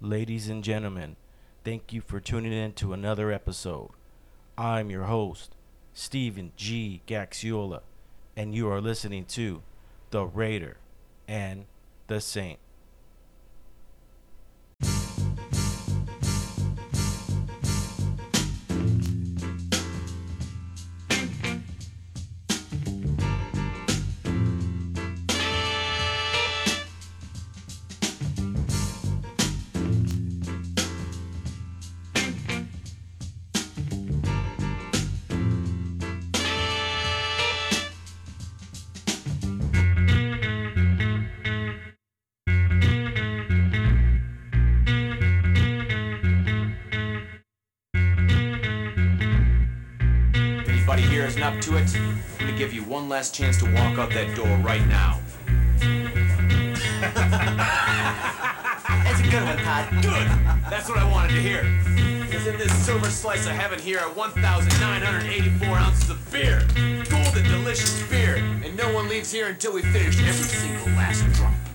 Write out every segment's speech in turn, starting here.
Ladies and gentlemen, thank you for tuning in to another episode. I'm your host, Steven G. Gaxiola, and you are listening to The Raider and the Saint. One last chance to walk out that door right now. That's a good one, Todd. Good! That's what I wanted to hear. Because in this silver slice of heaven here are 1,984 ounces of beer. Golden, delicious beer. And no one leaves here until we finish every single last drop.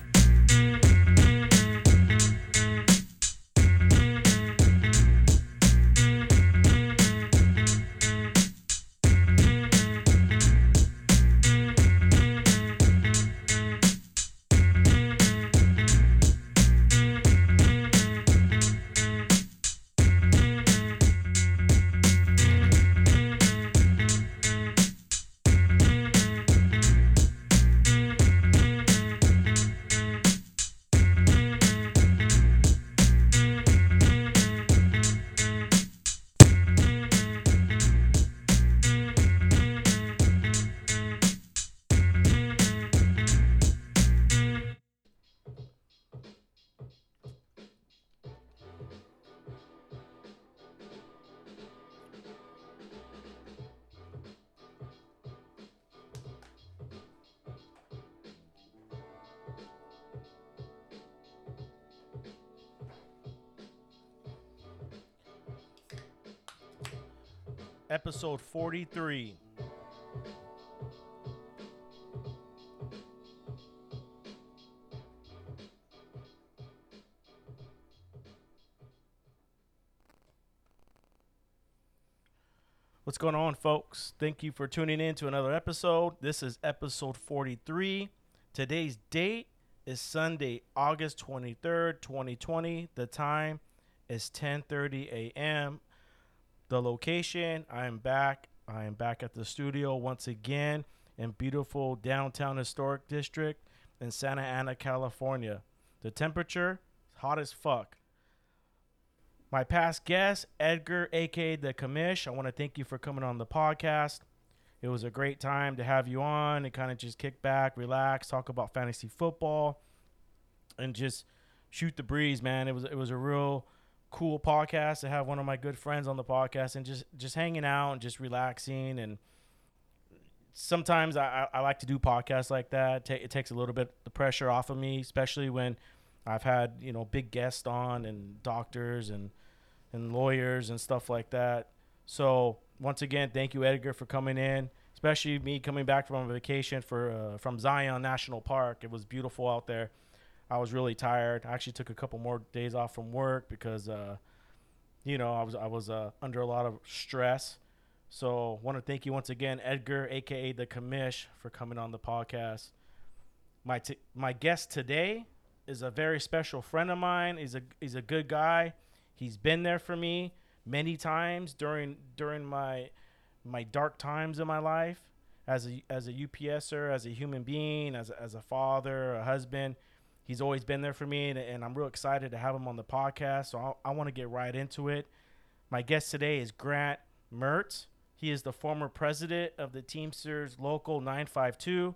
Episode 43. What's going on, folks? Thank you for tuning in to another episode. This is episode 43. Today's date is Sunday, August 23rd, 2020. The time is 10:30 a.m. The location, I am back. I am back at the studio once again in beautiful downtown historic district in Santa Ana, California. The temperature hot as fuck. My past guest, Edgar, aka the Commish, I want to thank you for coming on the podcast. It was a great time to have you on and kind of just kick back, relax, talk about fantasy football, and just shoot the breeze, man. It was it was a real cool podcast to have one of my good friends on the podcast and just just hanging out and just relaxing and sometimes I, I like to do podcasts like that. It takes a little bit the pressure off of me, especially when I've had you know big guests on and doctors and and lawyers and stuff like that. So once again, thank you, Edgar, for coming in. Especially me coming back from a vacation for uh, from Zion National Park. It was beautiful out there. I was really tired. I actually took a couple more days off from work because, uh, you know, I was I was uh, under a lot of stress. So want to thank you once again, Edgar, aka the Commish, for coming on the podcast. My t- my guest today is a very special friend of mine. He's a he's a good guy. He's been there for me many times during during my my dark times in my life as a as a UPSer, as a human being, as a, as a father, a husband. He's always been there for me, and, and I'm real excited to have him on the podcast. So I, I want to get right into it. My guest today is Grant Maertz. He is the former president of the Teamsters Local 952.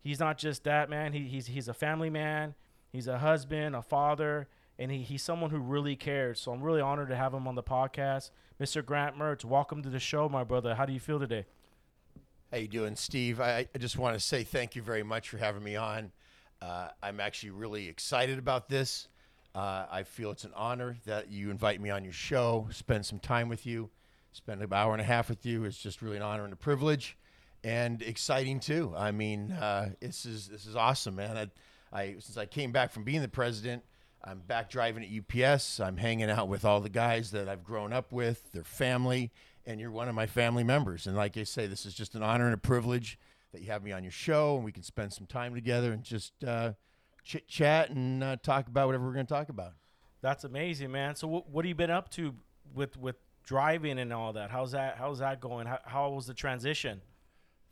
He's not just that man. He, he's he's a family man. He's a husband, a father, and he, he's someone who really cares. So I'm really honored to have him on the podcast. Mr. Grant Maertz, welcome to the show, my brother. How do you feel today? How you doing, Steve? I, I just want to say thank you very much for having me on. Uh, I'm actually really excited about this. Uh, I feel it's an honor that you invite me on your show, spend some time with you, spend an hour and a half with you. It's just really an honor and a privilege, and exciting too. I mean, uh, this is this is awesome, man. I, I since I came back from being the president, I'm back driving at UPS. I'm hanging out with all the guys that I've grown up with, their family, and you're one of my family members. And like I say, this is just an honor and a privilege that you have me on your show, and we can spend some time together and just uh, chit chat and uh, talk about whatever we're going to talk about. That's amazing, man. So what what have you been up to with with driving and all that? How's that how's that going? How, how was the transition?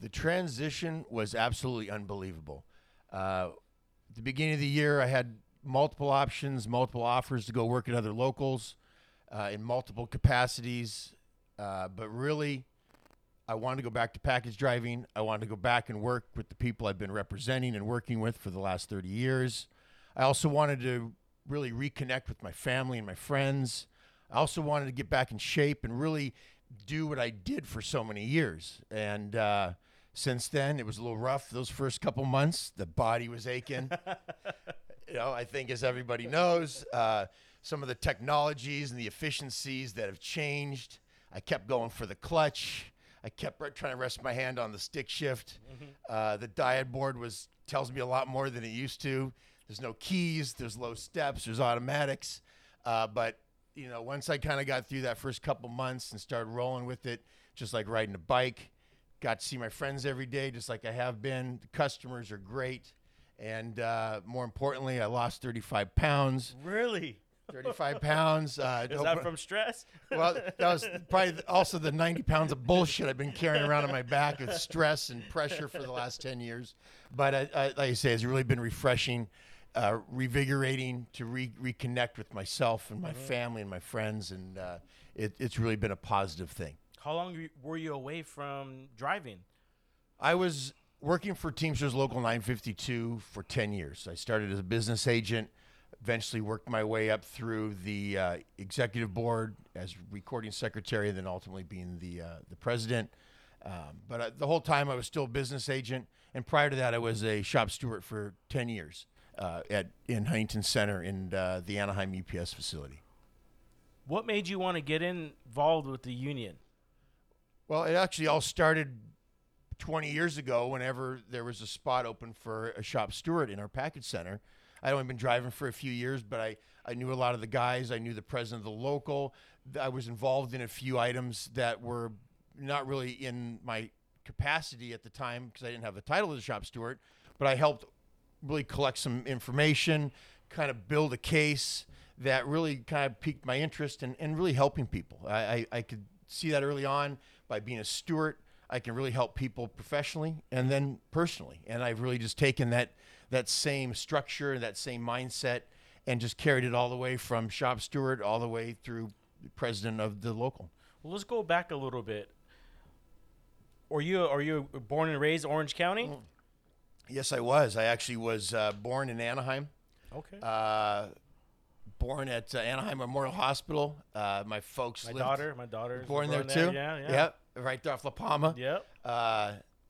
The transition was absolutely unbelievable. Uh, at the beginning of the year, I had multiple options, multiple offers to go work at other locals uh, in multiple capacities. Uh, but really, I wanted to go back to package driving. I wanted to go back and work with the people I've been representing and working with for the last 30 years. I also wanted to really reconnect with my family and my friends. I also wanted to get back in shape and really do what I did for so many years. And uh, since then, it was a little rough those first couple months. The body was aching. you know, I think as everybody knows, uh, some of the technologies and the efficiencies that have changed. I kept going for the clutch. I kept trying to rest my hand on the stick shift. Uh, the DIAD board was tells me a lot more than it used to. There's no keys. There's low steps. There's automatics. Uh, but you know, once I kind of got through that first couple months and started rolling with it, just like riding a bike, got to see my friends every day, just like I have been. The customers are great, and uh, more importantly, I lost 35 pounds. Really? 35 pounds. Uh, Is that from stress? well, that was probably also the 90 pounds of bullshit I've been carrying around on my back with stress and pressure for the last 10 years. But uh, like I say, it's really been refreshing, uh, revigorating to re- reconnect with myself and my family and my friends. And uh, it, it's really been a positive thing. How long were you away from driving? I was working for Teamsters Local 952 for 10 years. I started as a business agent, eventually worked my way up through the uh, executive board as recording secretary, and then ultimately being the, uh, the president. Um, but uh, the whole time I was still a business agent. And prior to that, I was a shop steward for 10 years uh, at, in Huntington Center in uh, the Anaheim UPS facility. What made you want to get involved with the union? Well, it actually all started 20 years ago whenever there was a spot open for a shop steward in our package center. I'd only been driving for a few years, but I, I knew a lot of the guys. I knew the president of the local. I was involved in a few items that were not really in my capacity at the time because I didn't have the title of the shop steward, but I helped really collect some information, kind of build a case that really kind of piqued my interest in, in really helping people. I, I, I could see that early on by being a steward. I can really help people professionally and then personally. And I've really just taken that that same structure, that same mindset, and just carried it all the way from shop steward all the way through president of the local. Well, let's go back a little bit. Are you are you born and raised Orange County? Yes, I was. I actually was uh, born in Anaheim. Okay. Uh, born at uh, Anaheim Memorial Hospital. Uh, my folks my lived daughter, my daughter, born there too. Yeah, yeah. Yep, right there off La Palma. Yep.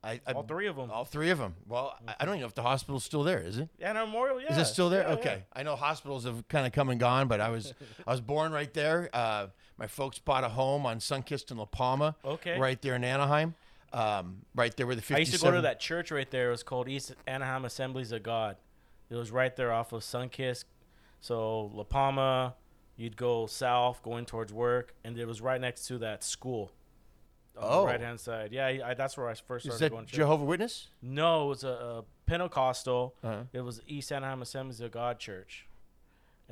I, I, All three of them. All three of them. Well, I- I don't even know if the hospital's still there. Is it? And Memorial, yeah. Is it still there? Yeah, yeah. okay. I know hospitals have kind of come and gone, but I was I was born right there. Uh, my folks bought a home on Sunkist in La Palma. Okay. Right there in Anaheim. Um, right there where the 57. I used to go to that church right there. It was called East Anaheim Assemblies of God. It was right there off of Sunkist. So La Palma, you'd go south going towards work, and it was right next to that school. Oh. right hand side. Yeah, I, I- that's where I first Is started that going. to church. Jehovah Witness? No, it was a, a Pentecostal. Uh-huh. It was East Anaheim Assemblies of God Church.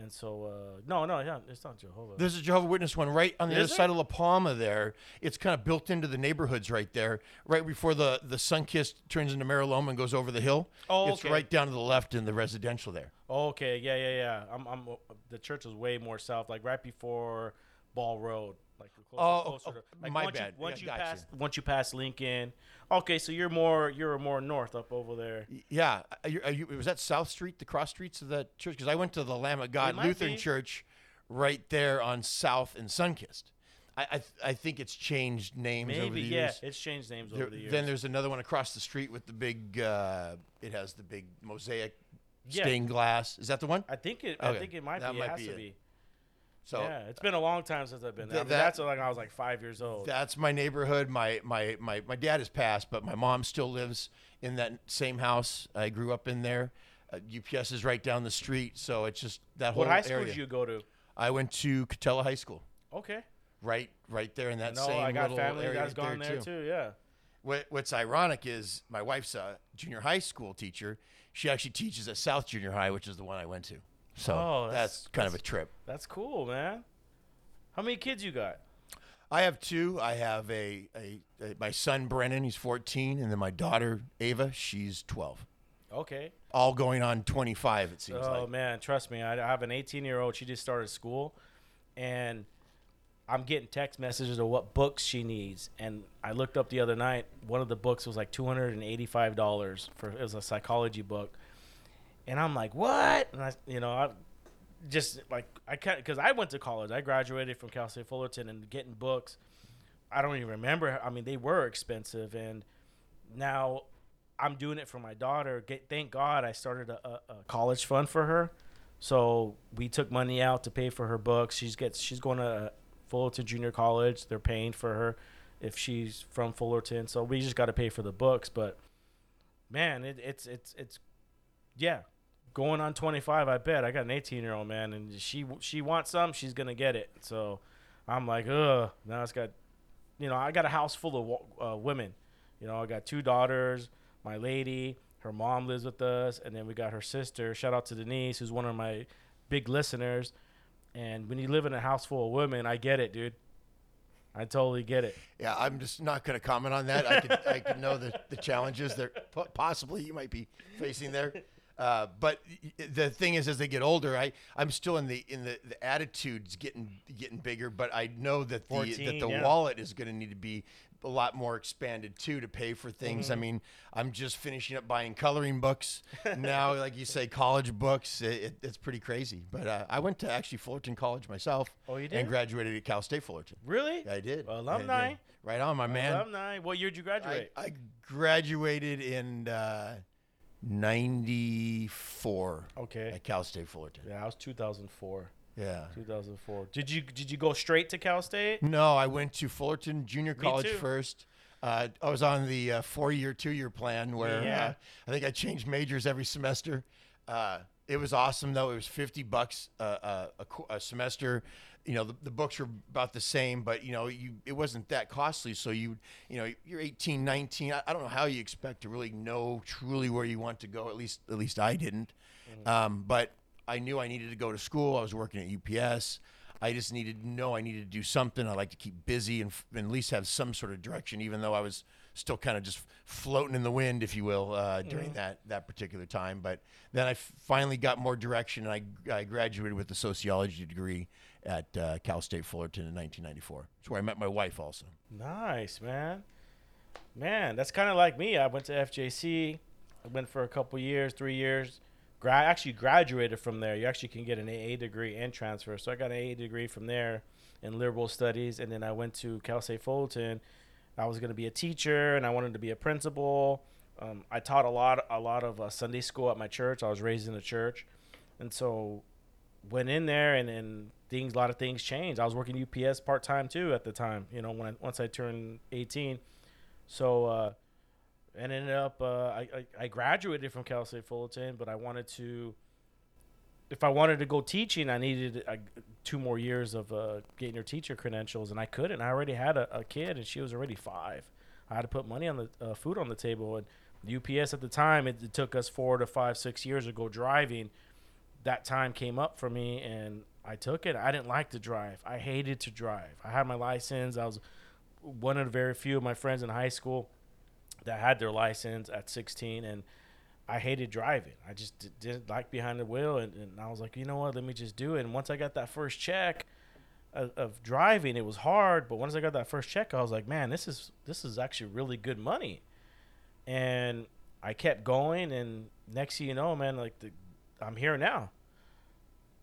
And so, uh, no, no, yeah, it's not Jehovah. There's a Jehovah Witness one right on the Is other there? side of La Palma. There, it's kind of built into the neighborhoods right there, right before the the Sunkist turns into Miraloma and goes over the hill. Oh, it's okay. right down to the left in the residential there. Oh, okay, yeah, yeah, yeah. I'm, I'm. The church was way more south, like right before Ball Road, like closer, Oh, closer to, oh, like my once bad. You, once Yeah, you pass, once you pass Lincoln. Okay, so you're more, you're more north up over there. Yeah, are you, are you, was that South Street, the cross streets of that church? Because I went to the Lamb of God Lutheran be. Church, right there on South and Sunkist. I I, I think it's changed names over Maybe, the yeah, years. it's changed names There- over the years. Then there's another one across the street with the big. Uh, it has the big mosaic Yeah. stained glass. Is that the one? I think it. I think it might that be. might it has be to it. be. So yeah, it's been a long time since I've been there. I mean, that- that's like I was like five years old. That's my neighborhood. My, my my my dad has passed, but my mom still lives in that same house. I grew up in there. Uh, UPS is right down the street, so it's just that whole What high school did you go to? I went to Katella High School, Okay. right, right there in that No, same I got little family area that's gone there, too. too. Yeah. What, what's ironic is my wife's a junior high school teacher. She actually teaches at South Junior High, which is the one I went to. So Oh, that's, that's- kind of a trip. That's cool, man. How many kids you got? I have two. I have a, a, a my son Brennan, he's 14, and then my daughter Ava, she's 12. Okay. All going on 25, it seems Oh like. man, trust me. I, I have an 18 year old. She just started school, and I'm getting text messages of what books she needs. And I looked up the other night. One of the books was like 285 dollars for it was a psychology book, and I'm like, what? And I, you know, I just like I can't because I went to college. I graduated from Cal State Fullerton, and getting books. I don't even remember. I mean, they were expensive, and now I'm doing it for my daughter. Get, thank God I started a, a, a college fund for her. So we took money out to pay for her books. She's gets she's going to uh, Fullerton Junior College. They're paying for her if she's from Fullerton. So we just got to pay for the books. But man, it, it's it's it's yeah, going on 25. I bet I got an 18 year old man, and she she wants some. She's gonna get it. So I'm like, ugh. Now it's got, you know, I got a house full of uh, women. You know, I got two daughters, my lady, her mom lives with us, and then we got her sister. Shout out to Denise, who's one of my big listeners. And when you live in a house full of women, I get it, dude. I totally get it. Yeah, I'm just not going to comment on that. I could, I could know the, the challenges that possibly you might be facing there. Uh, but the thing is, as they get older, I I'm still in the in the the attitudes getting getting bigger. But I know that the that the yeah. wallet is going to need to be a lot more expanded too to pay for things. I Mm-hmm. mean, I'm just finishing up buying coloring books now. like you say, college books. It, it, it's pretty crazy. But uh, I went to actually Fullerton College myself. Oh, you did? And graduated at Cal State Fullerton. Really? I did. I did. Alumni. Right on, my man. Alumni. What year did you I, graduate? I graduated in uh, 94 okay. at Cal State Fullerton. Yeah, I was 2004. Yeah. 2004. Did you did you go straight to Cal State? No, I went to Fullerton Junior College first. Uh, I was on the uh, four-year, two-year plan where Yeah. uh, I think I changed majors every semester. Uh, it was awesome though. It was fifty bucks uh, uh, a, a semester. You know, the, the books were about the same, but you know, you it wasn't that costly. So you you know, you're 18, 19. I, I don't know how you expect to really know truly where you want to go. At least at least I didn't. Um, but I knew I needed to go to school. I was working at UPS. I just needed to know I needed to do something. I like to keep busy and, and at least have some sort of direction, even though I was still kind of just floating in the wind, if you will, uh, during that, that particular time. But then I f- finally got more direction and I, I graduated with a sociology degree at uh, Cal State Fullerton in 1994. That's where I met my wife also. Nice, man. Man, that's kind of like me. I went to FJC. I went for a couple years, three years. Gra- actually graduated from there. You actually can get an AA degree and transfer. So I got an AA degree from there in liberal studies, and then I went to Cal State Fullerton. I was going to be a teacher, and I wanted to be a principal. Um, I taught a lot, a lot of uh, Sunday school at my church. I was raised in a church, and so went in there, and then things, a lot of things changed. I was working UPS part time too at the time. You know, when I, once I turned 18, so uh, and ended up uh, I, I I graduated from Cal State Fullerton, but I wanted to. If I wanted to go teaching, I needed uh, two more years of uh, getting your teacher credentials, and I couldn't. I already had a, a kid, and she was already five. I had to put money on the uh, food on the table, and UPS at the time it, it took us four to five, six years to go driving. That time came up for me, and I took it. I didn't like to drive. I hated to drive. I had my license. I was one of the very few of my friends in high school that had their license at 16 and I hated driving. I just didn't like behind the wheel and, and I was like, you know what, let me just do it. And once I got that first check of, of driving, it was hard, but once I got that first check, I was like, man, this is this is actually really good money. And I kept going and next thing you know, man, like the, I'm here now.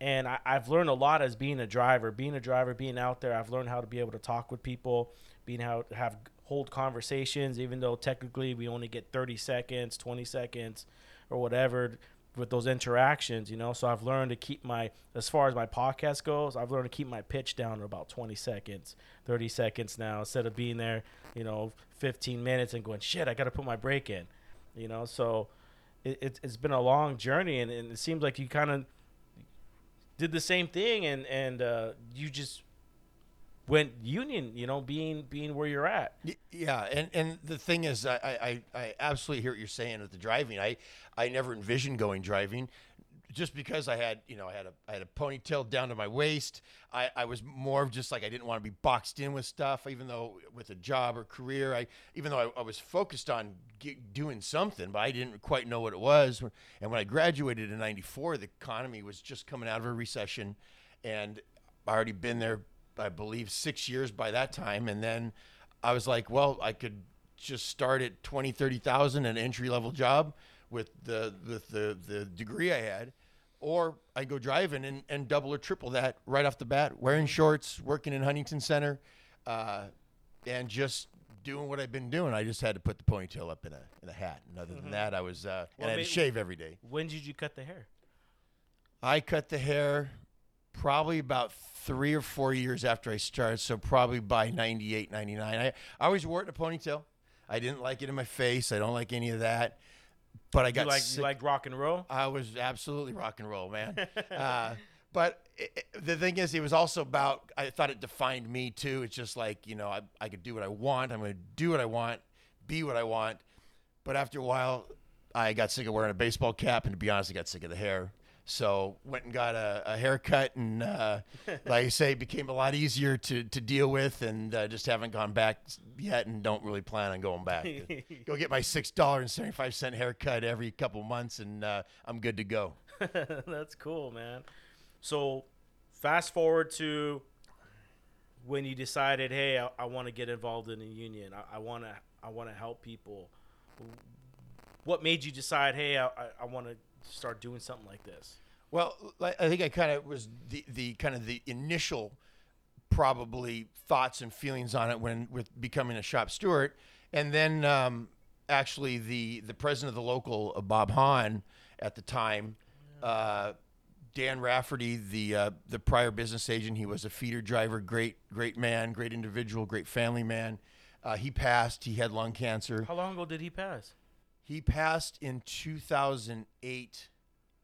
And I, I've learned a lot as being a driver, being a driver, being out there. I've learned how to be able to talk with people, being how to have hold conversations, even though technically we only get 30 seconds, 20 seconds, or whatever with those interactions, you know. So I've learned to keep my, as far as my podcast goes, I've learned to keep my pitch down to about 20 seconds, 30 seconds now, instead of being there, you know, 15 minutes and going, shit, I got to put my break in, you know. So it, it's it's been a long journey, and, and it seems like you kind of did the same thing, and and uh, you just went union. You know, being being where you're at. Yeah, and, and the thing is, I, I, I- absolutely hear what you're saying with the driving. I, I never envisioned going driving, just because I had you know I had a I had a ponytail down to my waist. I, I was more of just like I didn't want to be boxed in with stuff. Even though with a job or career, I even though I, I was focused on get, doing something, but I didn't quite know what it was. And when I graduated in '94, the economy was just coming out of a recession, and I already been there, I believe, six years by that time. And then I was like, well, I could just start at 20, 30,000 an entry level job with the, with the, the degree I had. Or I go driving and, and double or triple that right off the bat, wearing shorts, working in Huntington Center, uh, and just doing what I've been doing. I just had to put the ponytail up in a, in a hat. And other than that, I was, uh, and I had to shave every day. When did you cut the hair? I cut the hair probably about three or four years after I started. So probably by 98, 99. I, I always wore it in a ponytail. I didn't like it in my face. I don't like any of that. But I You got like sick. you like rock and roll? I was absolutely rock and roll, man. uh, but it- the thing is, it was also about, I thought it defined me too. It's just like, you know, I, I could do what I want. I'm going to do what I want, be what I want. But after a while, I got sick of wearing a baseball cap. And to be honest, I got sick of the hair. So went and got a, a haircut, and uh, like I say, it became a lot easier to, to deal with, and uh, just haven't gone back yet, and don't really plan on going back. go get my six dollar and seventy five cent haircut every couple months, and uh, I'm good to go. That's cool, man. So, fast forward to when you decided, hey, I, I want to get involved in a union. I want to, I want to help people. What made you decide, hey, I, I, I want to start doing something like this? Well, I think I kind of was the, the kind of the initial probably thoughts and feelings on it when with becoming a shop steward, and then um, actually the the president of the local, uh, Bob Hahn, at the time. Uh, Dan Rafferty, the uh, the prior business agent, he was a feeder driver, great great man, great individual, great family man. Uh, he passed. He had lung cancer. How long ago did he pass? He passed in 2008,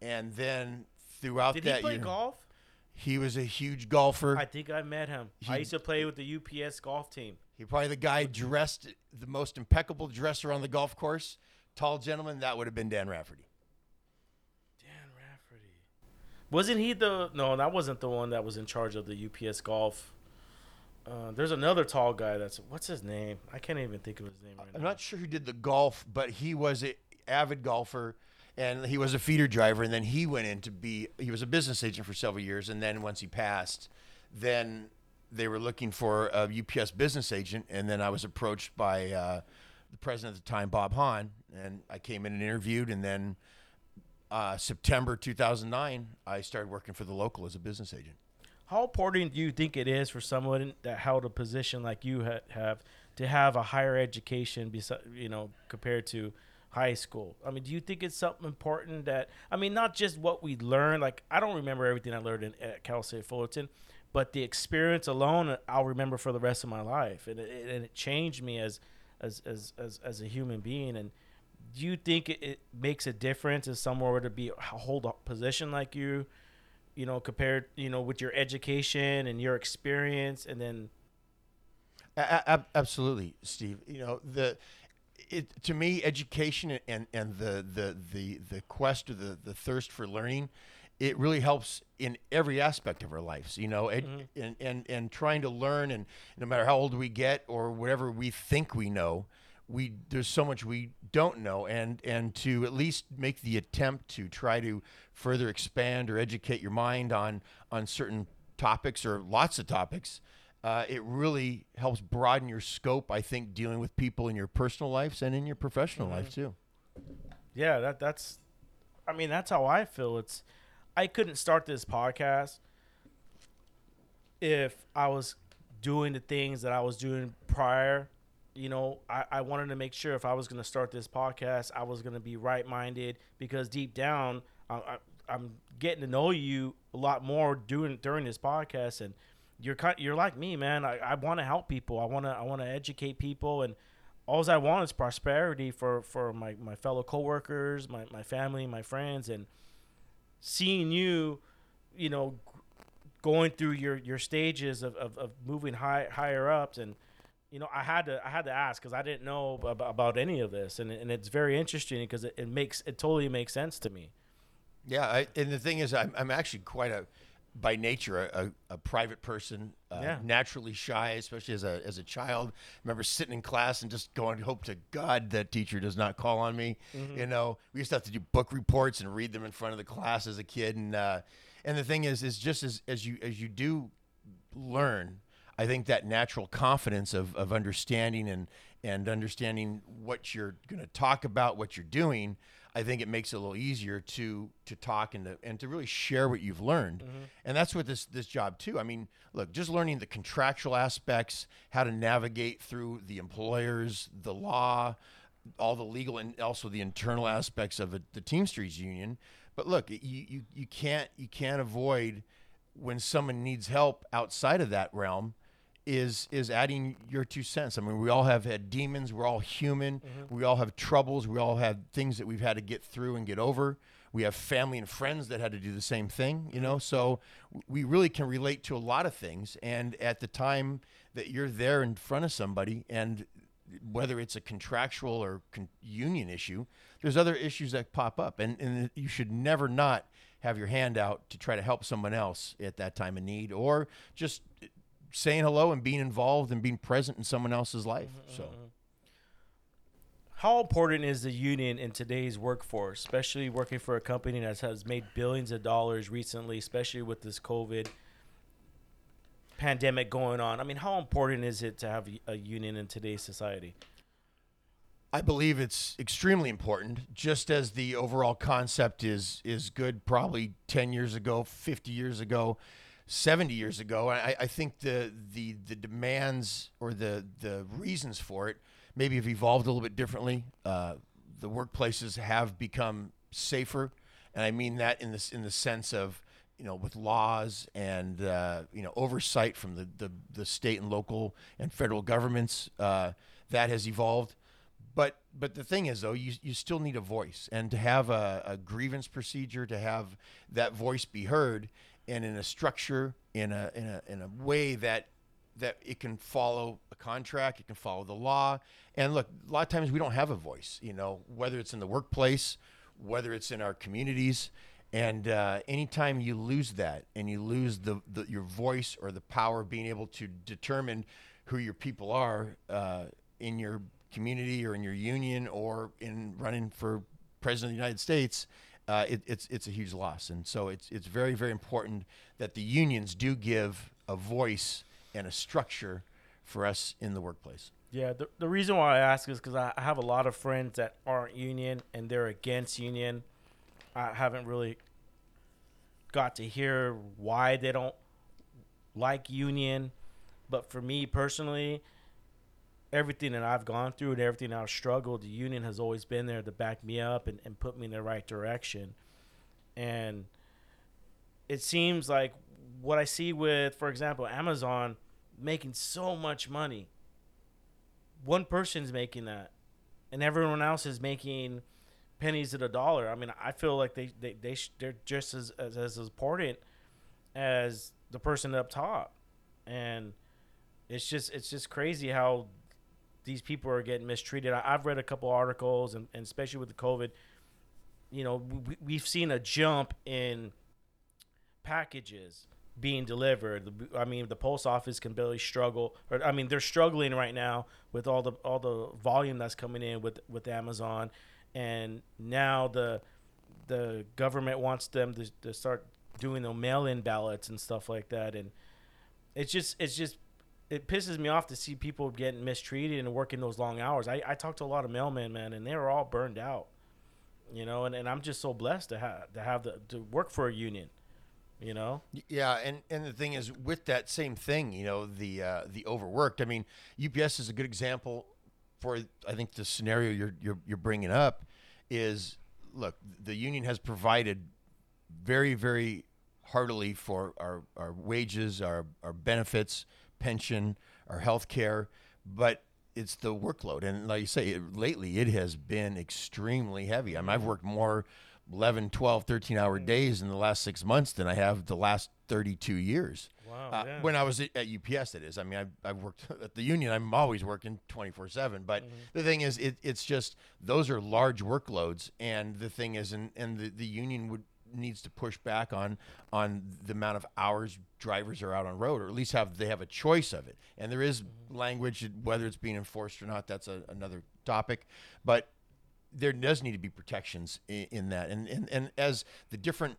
and then throughout Did that he play year, golf? he was a huge golfer. I think I met him. I used to play with the UPS golf team. he probably the guy dressed the most impeccable dresser on the golf course. Tall gentleman, that would have been Dan Rafferty. Dan Rafferty. Wasn't he the? No, that wasn't the one that was in charge of the UPS golf. Uh, there's another tall guy. That's what's his name? I can't even think of his name right I'm now. not sure who did the golf, but he was an avid golfer, and he was a feeder driver. And then he went in to be he was a business agent for several years. And then once he passed, then they were looking for a UPS business agent. And then I was approached by uh, the president at the time, Bob Hahn, and I came in and interviewed. And then uh, September 2009, I started working for the local as a business agent. How important do you think it is for someone that held a position like you ha- have to have a higher education, besi- you know, compared to high school? I mean, do you think it's something important that I mean, not just what we learn. Like, I don't remember everything I learned in, at Cal State Fullerton, but the experience alone, I'll remember for the rest of my life, and it, and it changed me as as as as, as a human being. And do you think it, it makes a difference if someone were to be hold a position like you? You know, compared, you know, with your education and your experience, and then A- absolutely, Steve. You know the it to me education and and the the the the quest or the the thirst for learning it really helps in every aspect of our lives you know ed, mm-hmm. and, and and trying to learn and no matter how old we get or whatever we think we know we there's so much we don't know and and to at least make the attempt to try to further expand or educate your mind on on certain topics or lots of topics uh, it really helps broaden your scope i think dealing with people in your personal lives and in your professional life too yeah, that that's, I mean, that's how I feel. It's, I couldn't start this podcast if I was doing the things that I was doing prior. You know, I, I wanted to make sure if I was going to start this podcast, I was going to be right minded because deep down, I, I, I'm getting to know you a lot more doing during this podcast, and you're you're like me, man. I, I want to help people. I want to I want to educate people, and all I want is prosperity for for my my fellow coworkers, my my family, my friends, and seeing you, you know, going through your your stages of of, of moving high higher ups and. You know, I had to I had to ask because I didn't know about, about any of this, and, and it's very interesting because it, it makes it totally makes sense to me. Yeah, I, and the thing is, I'm, I'm actually quite a, by nature, a, a, a private person, uh, Yeah. naturally shy, especially as a as a child. I remember sitting in class and just going, hope to God that teacher does not call on me. You know, we used to have to do book reports and read them in front of the class as a kid, and uh, and the thing is, is just as as you as you do learn, I think that natural confidence of, of understanding and and understanding what you're going to talk about, what you're doing, I think it makes it a little easier to to talk and to and to really share what you've learned. Mm-hmm. And that's what this this job too. I mean, look, just learning the contractual aspects, how to navigate through the employers, the law, all the legal and also the internal aspects of it, the Teamsters union. But look, you, you you can't you can't avoid when someone needs help outside of that realm is is adding your two cents. I mean, we all have had demons. We're all human. Mm-hmm. We all have troubles. We all have things that we've had to get through and get over. We have family and friends that had to do the same thing, you mm-hmm. know. So we really can relate to a lot of things. And at the time that you're there in front of somebody, and whether it's a contractual or con- union issue, there's other issues that pop up, and, and you should never not have your hand out to try to help someone else at that time of need, or just saying hello and being involved and being present in someone else's life. Mm-hmm, so. Mm-hmm. How important is the union in today's workforce, especially working for a company that has made billions of dollars recently, especially with this COVID pandemic going on? I mean, how important is it to have a union in today's society? I believe it's extremely important, just as the overall concept is is good probably 10 years ago, 50 years ago, 70 years ago. I, I think the, the the demands or the the reasons for it maybe have evolved a little bit differently. Uh, the workplaces have become safer, and I mean that in this in the sense of you know with laws and uh, you know oversight from the, the the state and local and federal governments uh, that has evolved but but the thing is though you, you still need a voice and to have a, a grievance procedure to have that voice be heard and in a structure in a in a in a way that that it can follow a contract it can follow the law. And look a lot of times we don't have a voice you know whether it's in the workplace whether it's in our communities. And uh, anytime you lose that and you lose the, the your voice or the power of being able to determine who your people are uh, in your community or in your union or in running for president of the United States, uh, it, it's it's a huge loss. And so it's it's very very important that the unions do give a voice and a structure for us in the workplace. Yeah, the, the reason why I ask is because I I have a lot of friends that aren't union and they're against union. I haven't really got to hear why they don't like union, but for me personally, everything that I've gone through and everything I've struggled, the union has always been there to back me up and, and put me in the right direction. And it seems like what I see with, for example, Amazon making so much money. One person's making that, and everyone else is making pennies at a dollar. I mean, I feel like they they they sh- they're just as, as as important as the person up top, and it's just it's just crazy how these people are getting mistreated. I, I've read a couple articles, and, and especially with the COVID, you know, we, we've seen a jump in packages being delivered. I mean, the post office can barely struggle, or I mean, they're struggling right now with all the all the volume that's coming in with with Amazon, and now the the government wants them to, to start doing the mail-in ballots and stuff like that, and it's just it's just it pisses me off to see people getting mistreated and working those long hours. I, I talked to a lot of mailmen, man, and they were all burned out. You know, and, and I'm just so blessed to have to have the to work for a union. You know, Yeah, and, and the thing is, with that same thing, you know, the uh, the overworked. I mean, UPS is a good example for I think the scenario you're you're, you're bringing up is look, the union has provided very very heartily for our, our wages, our our benefits, pension, our health care, but it's the workload, and like you say, it, lately it has been extremely heavy. I mean, I've worked more 11, 12, 13 hour days in the last six months than I have the last 32 years. Wow, Uh, yeah. When I was at UPS, it is. I mean, I've, I've worked at the union. I'm always working 24 seven. But Mm-hmm. the thing is, it, it's just those are large workloads, and the thing is, and, and the, the union would needs to push back on on the amount of hours drivers are out on road, or at least have they have a choice of it. And there is Mm-hmm. language whether it's being enforced or not. That's a, another topic, but there does need to be protections in, in that. And, and and as the different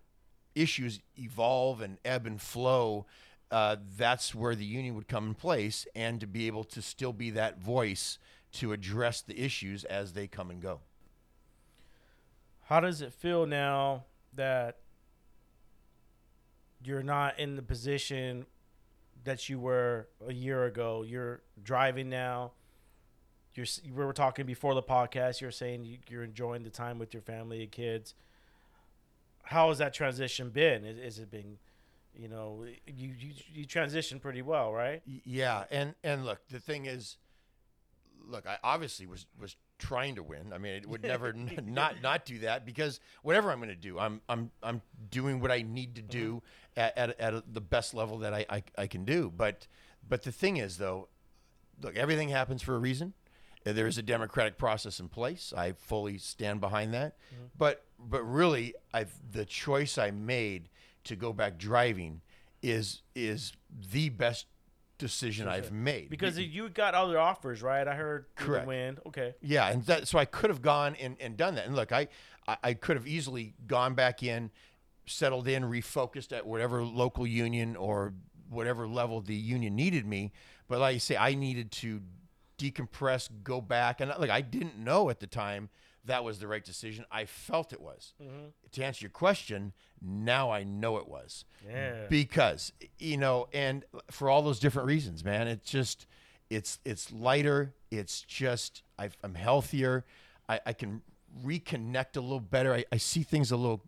issues evolve and ebb and flow, uh, that's where the union would come in place, and to be able to still be that voice to address the issues as they come and go. How does it feel now that you're not in the position that you were a year ago? You're driving now. You're we were talking before the podcast. You're saying you- you're enjoying the time with your family and kids. How has that transition been? Is, is it been, you know, you you you transitioned pretty well, right? Yeah, and and look, the thing is, look, I obviously was was trying to win. I mean, it would never n- not not do that because whatever I'm going to do, I'm I'm I'm doing what I need to do at at, at a, the best level that I, I I can do. But but the thing is, though, look, everything happens for a reason. Uh, There is a democratic process in place. I fully stand behind that. But but really, I've the choice I made to go back driving is is the best decision I've made Because you got other offers, right? I heard Correct. wind. Okay. Yeah, and that, so I could have gone and, and done that. And look, I, I I could have easily gone back in, settled in, refocused at whatever local union or whatever level the union needed me. But like you say, I needed to decompress, go back, and like I didn't know at the time that was the right decision. I felt it was. To answer your question, now I know it was Yeah. because you know and for all those different reasons man it's just it's it's lighter it's just i i'm healthier I, I can reconnect a little better I, I see things a little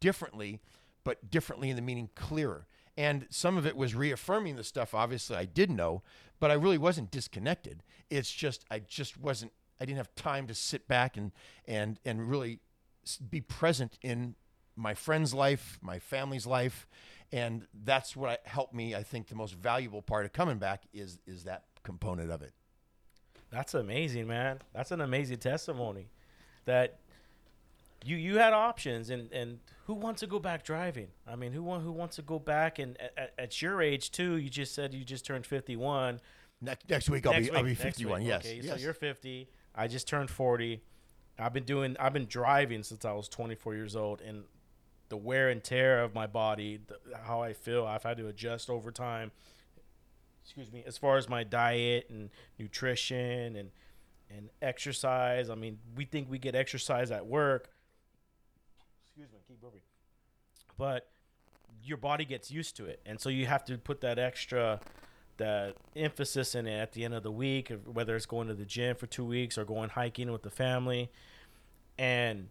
differently but differently in the meaning clearer and some of it was reaffirming the stuff obviously i did know but i really wasn't disconnected it's just i just wasn't i didn't have time to sit back and and and really be present in my friend's life, my family's life, and that's what helped me. I think the most valuable part of coming back is is that component of it. That's amazing, man. That's an amazing testimony. That you you had options, and and who wants to go back driving? I mean, who want who wants to go back? And at, at your age too, you just said you just turned fifty one. Next next week I'll Next be I'll be 51. Yes. Okay, yes. so you're fifty. I just turned forty. I've been doing. I've been driving since I was twenty four years old, and the wear and tear of my body, the, how I feel, I've had to adjust over time. Excuse me, as far as my diet and nutrition and and exercise. I mean, we think we get exercise at work. Excuse me, keep burping. But your body gets used to it, and so you have to put that extra that emphasis in it at the end of the week, whether it's going to the gym for two weeks or going hiking with the family, and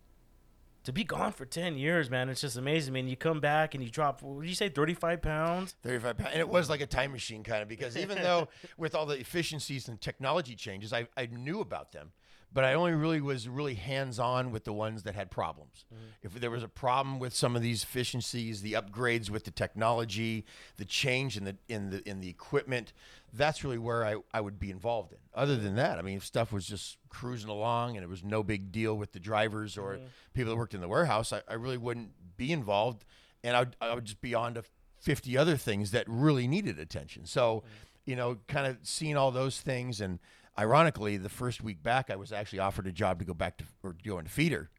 to be gone for ten years, man, it's just amazing. I mean, you come back and you drop. What did you say? Thirty five pounds. 35 pounds. And it was like a time machine kind of because even though with all the efficiencies and technology changes, I, I knew about them, but I only really was really hands on with the ones that had problems. Mm-hmm. If there was a problem with some of these efficiencies, the upgrades with the technology, the change in the in the in the equipment, that's really where I, I would be involved in. Other than that, I mean, if stuff was just cruising along and it was no big deal with the drivers or mm-hmm. people that worked in the warehouse, I, I really wouldn't be involved and I would, I would just be on to 50 other things that really needed attention. So, mm-hmm. you know, kind of seeing all those things. And ironically, the first week back, I was actually offered a job to go back to or go into feeder,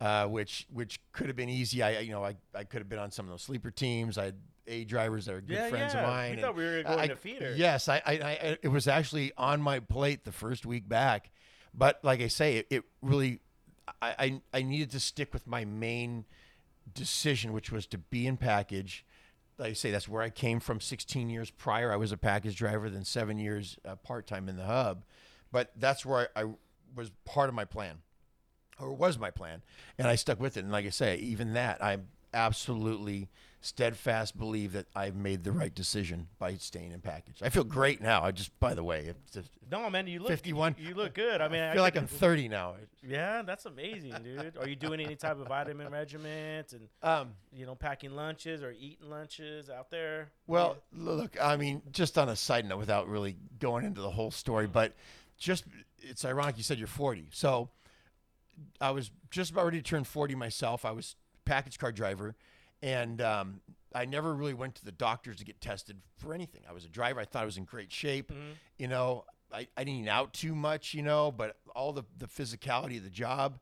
uh, which which could have been easy. I, you know, I, I could have been on some of those sleeper teams. I had A drivers that are good Yeah, friends yeah. of We mine. thought we were going I- to feeder. Yes, I, I, I, it was actually on my plate the first week back. But like I say, it, it really, I, I, I needed to stick with my main decision, which was to be in package. Like I say, that's where I came from 16 years prior. I was a package driver, then seven years uh, part time in the hub. But that's where I, I was part of my plan, or was my plan, and I stuck with it. And like I say, even that, I absolutely steadfast believe that I've made the right decision by staying in package. I feel great now. I just, by the way, it's just, No, man, you look 51. You, you look good. I mean, I feel like I'm 30 now. Yeah, that's amazing, dude. Are you doing any type of vitamin regiment and Um, you know packing lunches or eating lunches out there? Well, look, I mean, just on a side note, without really going into the whole story, but just it's ironic you said you're 40. So I was just about ready to turn 40 myself. I was package car driver, and um, I never really went to the doctors to get tested for anything. I was a driver. I thought I was in great shape. You know, I, I didn't eat out too much, you know, but all the, the physicality of the job.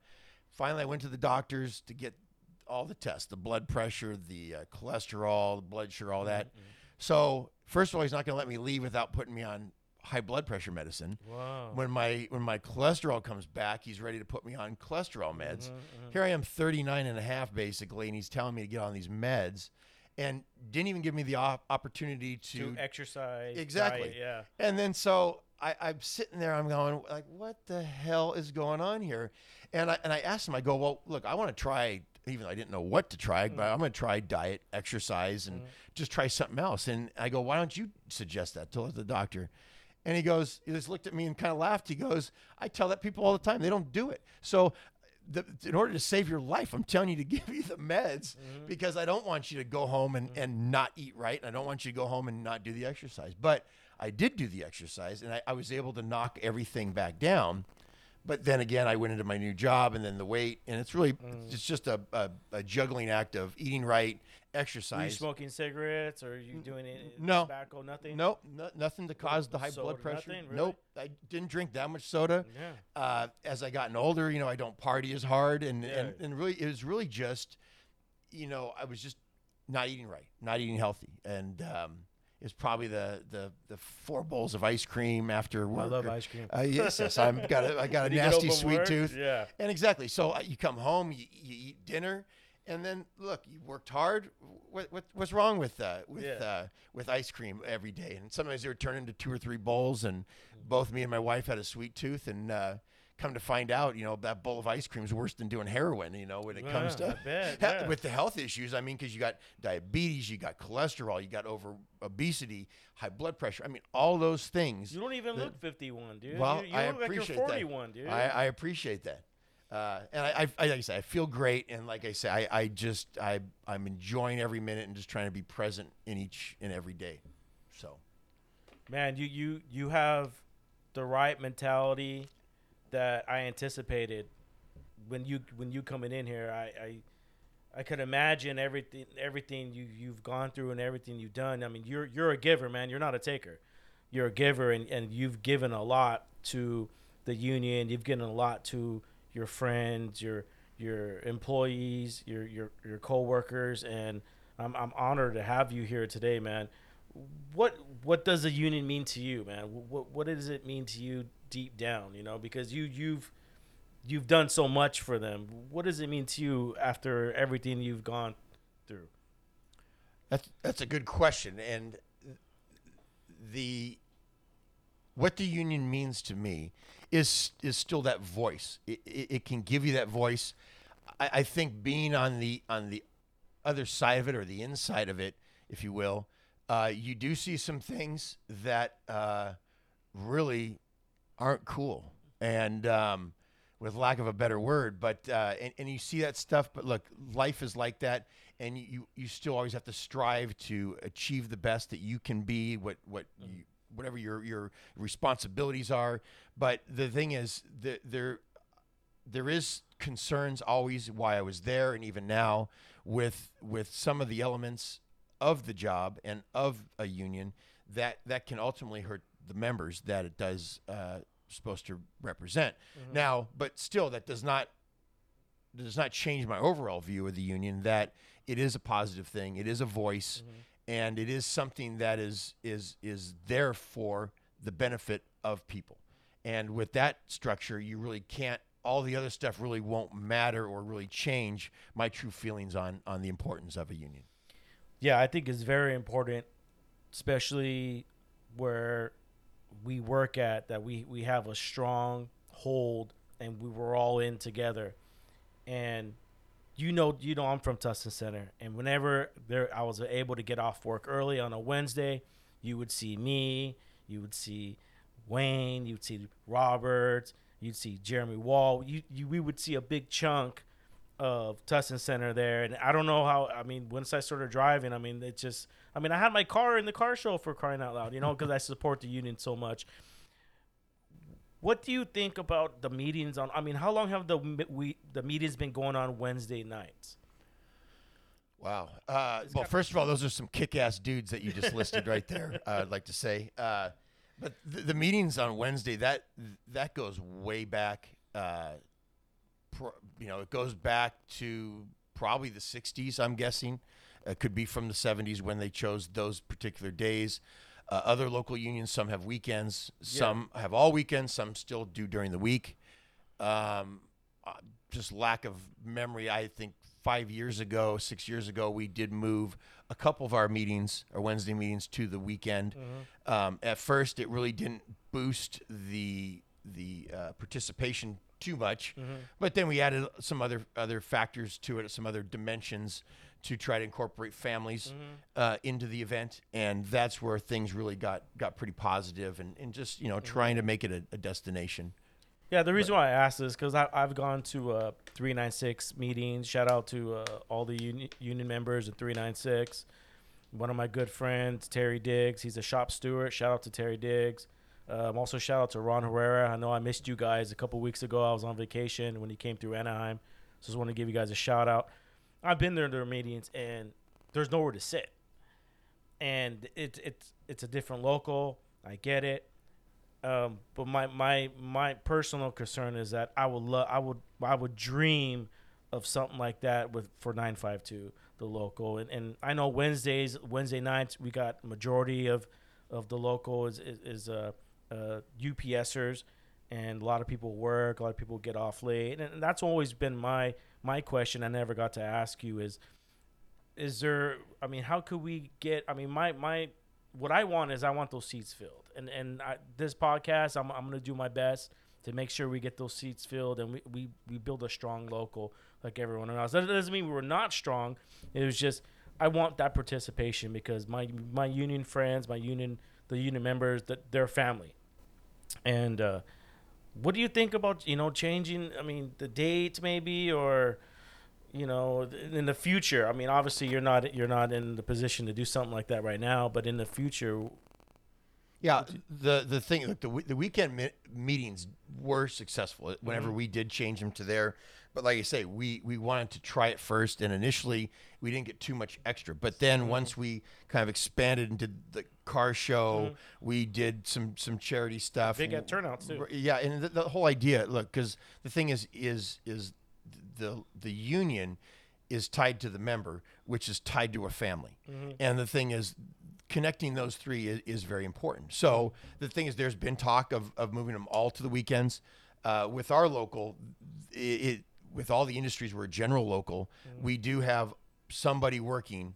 Finally, I went to the doctors to get all the tests the blood pressure, the uh, cholesterol, the blood sugar, all that. So, first of all, he's not going to let me leave without putting me on high blood pressure medicine. Wow. When my when my cholesterol comes back, he's ready to put me on cholesterol mm-hmm, meds. Mm-hmm. Here I am 39 and a half basically and he's telling me to get on these meds and didn't even give me the op- opportunity to to exercise. Exactly. diet, yeah. and then so I, I'm sitting there, I'm going like, what the hell is going on here? And I and I asked him, I go, well, look, I want to try, even though I didn't know what to try, but mm. I'm going to try diet, exercise, and mm. just try something else. And I go, why don't you suggest that to the doctor? And he goes, he just looked at me and kind of laughed. He goes, I tell that people all the time, they don't do it. So. The, in order to save your life, I'm telling you to give you the meds mm-hmm. because I don't want you to go home and, mm-hmm. and not eat right. I don't want you to go home and not do the exercise. But I did do the exercise and I, I was able to knock everything back down. But then again, I went into my new job and then the weight, and it's really mm. it's just a, a, a juggling act of eating right, Were you smoking cigarettes or are you doing it? no. Tobacco, nothing. Nope, no, nothing to cause the high Soda, blood pressure. nothing, really? Nope, I didn't drink that much soda. Yeah. Uh, as I gotten older, you know, I don't party as hard, and, and Yeah. and really, it was really just, you know, I was just not eating right, not eating healthy, and um, it's probably the, the the four bowls of ice cream after work. I love ice cream. Uh, yes, yes, I'm got a, I got a When you get nasty sweet work, tooth. yeah. and exactly. So uh, you come home, you, you eat dinner, and then look, you worked hard. What, what what's wrong with uh, with Yeah. uh, with ice cream every day? And sometimes they would turn into two or three bowls. And both me and my wife had a sweet tooth, and uh, come to find out, you know, that bowl of ice cream is worse than doing heroin. You know, when it comes to bet, yeah. with the health issues. I mean, because you got diabetes, you got cholesterol, you got over obesity, high blood pressure. I mean, all those things. You don't even look 51, dude. Well, you, you I look like you're 41, that. dude. I, I appreciate that. Uh, and I, I, like I say, I feel great, and like I say, I, I just, I, I'm enjoying every minute and just trying to be present in each and every day. So, Man, you you you have the right mentality that I anticipated when you when you coming in here. I I, I could imagine everything everything you you've gone through and everything you've done. I mean, you're you're a giver, man. You're not a taker. You're a giver, and and you've given a lot to the union. You've given a lot to your friends, your your employees, your your your coworkers, and I'm I'm honored to have you here today, man. What what does a union mean to you, man? What what does it mean to you deep down? You know, because you you've you've done so much for them. What does it mean to you after everything you've gone through? That's that's a good question, and the what the union means to me is is still that voice. It, it, it can give you that voice. I, I think being on the on the other side of it or the inside of it, if you will, uh, you do see some things that uh, really aren't cool, and um, with lack of a better word, but uh, and, and you see that stuff. But look, life is like that, and you you still always have to strive to achieve the best that you can be. What what you, whatever your your responsibilities are. But the thing is, the, there there is concerns always why I was there and even now with with some of the elements of the job and of a union that that can ultimately hurt the members that it does uh, supposed to represent. Now, but still, that does not does not change my overall view of the union. That it is a positive thing. It is a voice, and it is something that is is is there for the benefit of people. And with that structure, you really can't. All the other stuff really won't matter or really change my true feelings on on the importance of a union. Yeah, I think it's very important, especially where we work at that we we have a strong hold and we were all in together, and you know, you know, I'm from Tustin Center, and whenever there, I was able to get off work early on a Wednesday, you would see me, you would see Wayne, you'd see Roberts, you'd see Jeremy Wall. You, you, we would see a big chunk of Tustin Center there, and I don't know how. I mean, once I started driving, I mean, it just. I mean, I had my car in the car show for crying out loud, you know, because I support the union so much. What do you think about the meetings on? I mean, how long have the we the meetings been going on Wednesday nights? Wow. Uh, well, first of all, those are some kick-ass dudes that you just listed right there. Uh, I'd like to say, uh, but the, the meetings on Wednesday that that goes way back. Uh, pro, you know, it goes back to probably the '60s. I'm guessing. It could be from the '70s when they chose those particular days. Uh, other local unions, some have weekends, some have all weekends, some still do during the week. Um, uh, just lack of memory. I think five years ago, six years ago, we did move a couple of our meetings, our Wednesday meetings, to the weekend. Um, at first, it really didn't boost the the uh, participation too much, but then we added some other other factors to it, some other dimensions to try to incorporate families uh, into the event, and that's where things really got got pretty positive, and, and just you know trying to make it a, a destination. Yeah, the reason why I asked is because I've gone to uh, 396 meetings. Shout out to uh, all the uni- union members at 396. One of my good friends, Terry Diggs, he's a shop steward. Shout out to Terry Diggs. Um, also, shout out to Ron Herrera. I know I missed you guys a couple weeks ago. I was on vacation when he came through Anaheim. So I just want to give you guys a shout out. I've been there to their meetings, and there's nowhere to sit. And it, it's it's a different local. I get it. Um, but my, my my personal concern is that I would love I would I would dream of something like that with for nine five two the local and, and I know Wednesdays Wednesday nights we got majority of of the local is is, is uh, uh, UPSers and a lot of people work a lot of people get off late and, and that's always been my my question I never got to ask you is is there i mean how could we get i mean my my what i want is i want those seats filled. And and I, this podcast i'm, I'm going to do my best to make sure we get those seats filled and we, we we build a strong local like everyone else. That doesn't mean we were not strong. It was just i want that participation because my my union friends my union the union members that they're family. And uh what do you think about you know changing i mean the date maybe or you know in the future i mean obviously you're not you're not in the position to do something like that right now but in the future Yeah, the the thing, like the the weekend mi- meetings were successful whenever mm-hmm. we did change them to there. But like I say, we we wanted to try it first, and initially we didn't get too much extra. But then mm-hmm. once we kind of expanded into the car show, we did some some charity stuff. Big at turnouts, too. Yeah, and the, the whole idea, look, because the thing is is is the the union is tied to the member, which is tied to a family. And the thing is, connecting those three is, is very important. So the thing is, there's been talk of, of moving them all to the weekends. Uh, with our local, it, it with all the industries, we're general local. We do have somebody working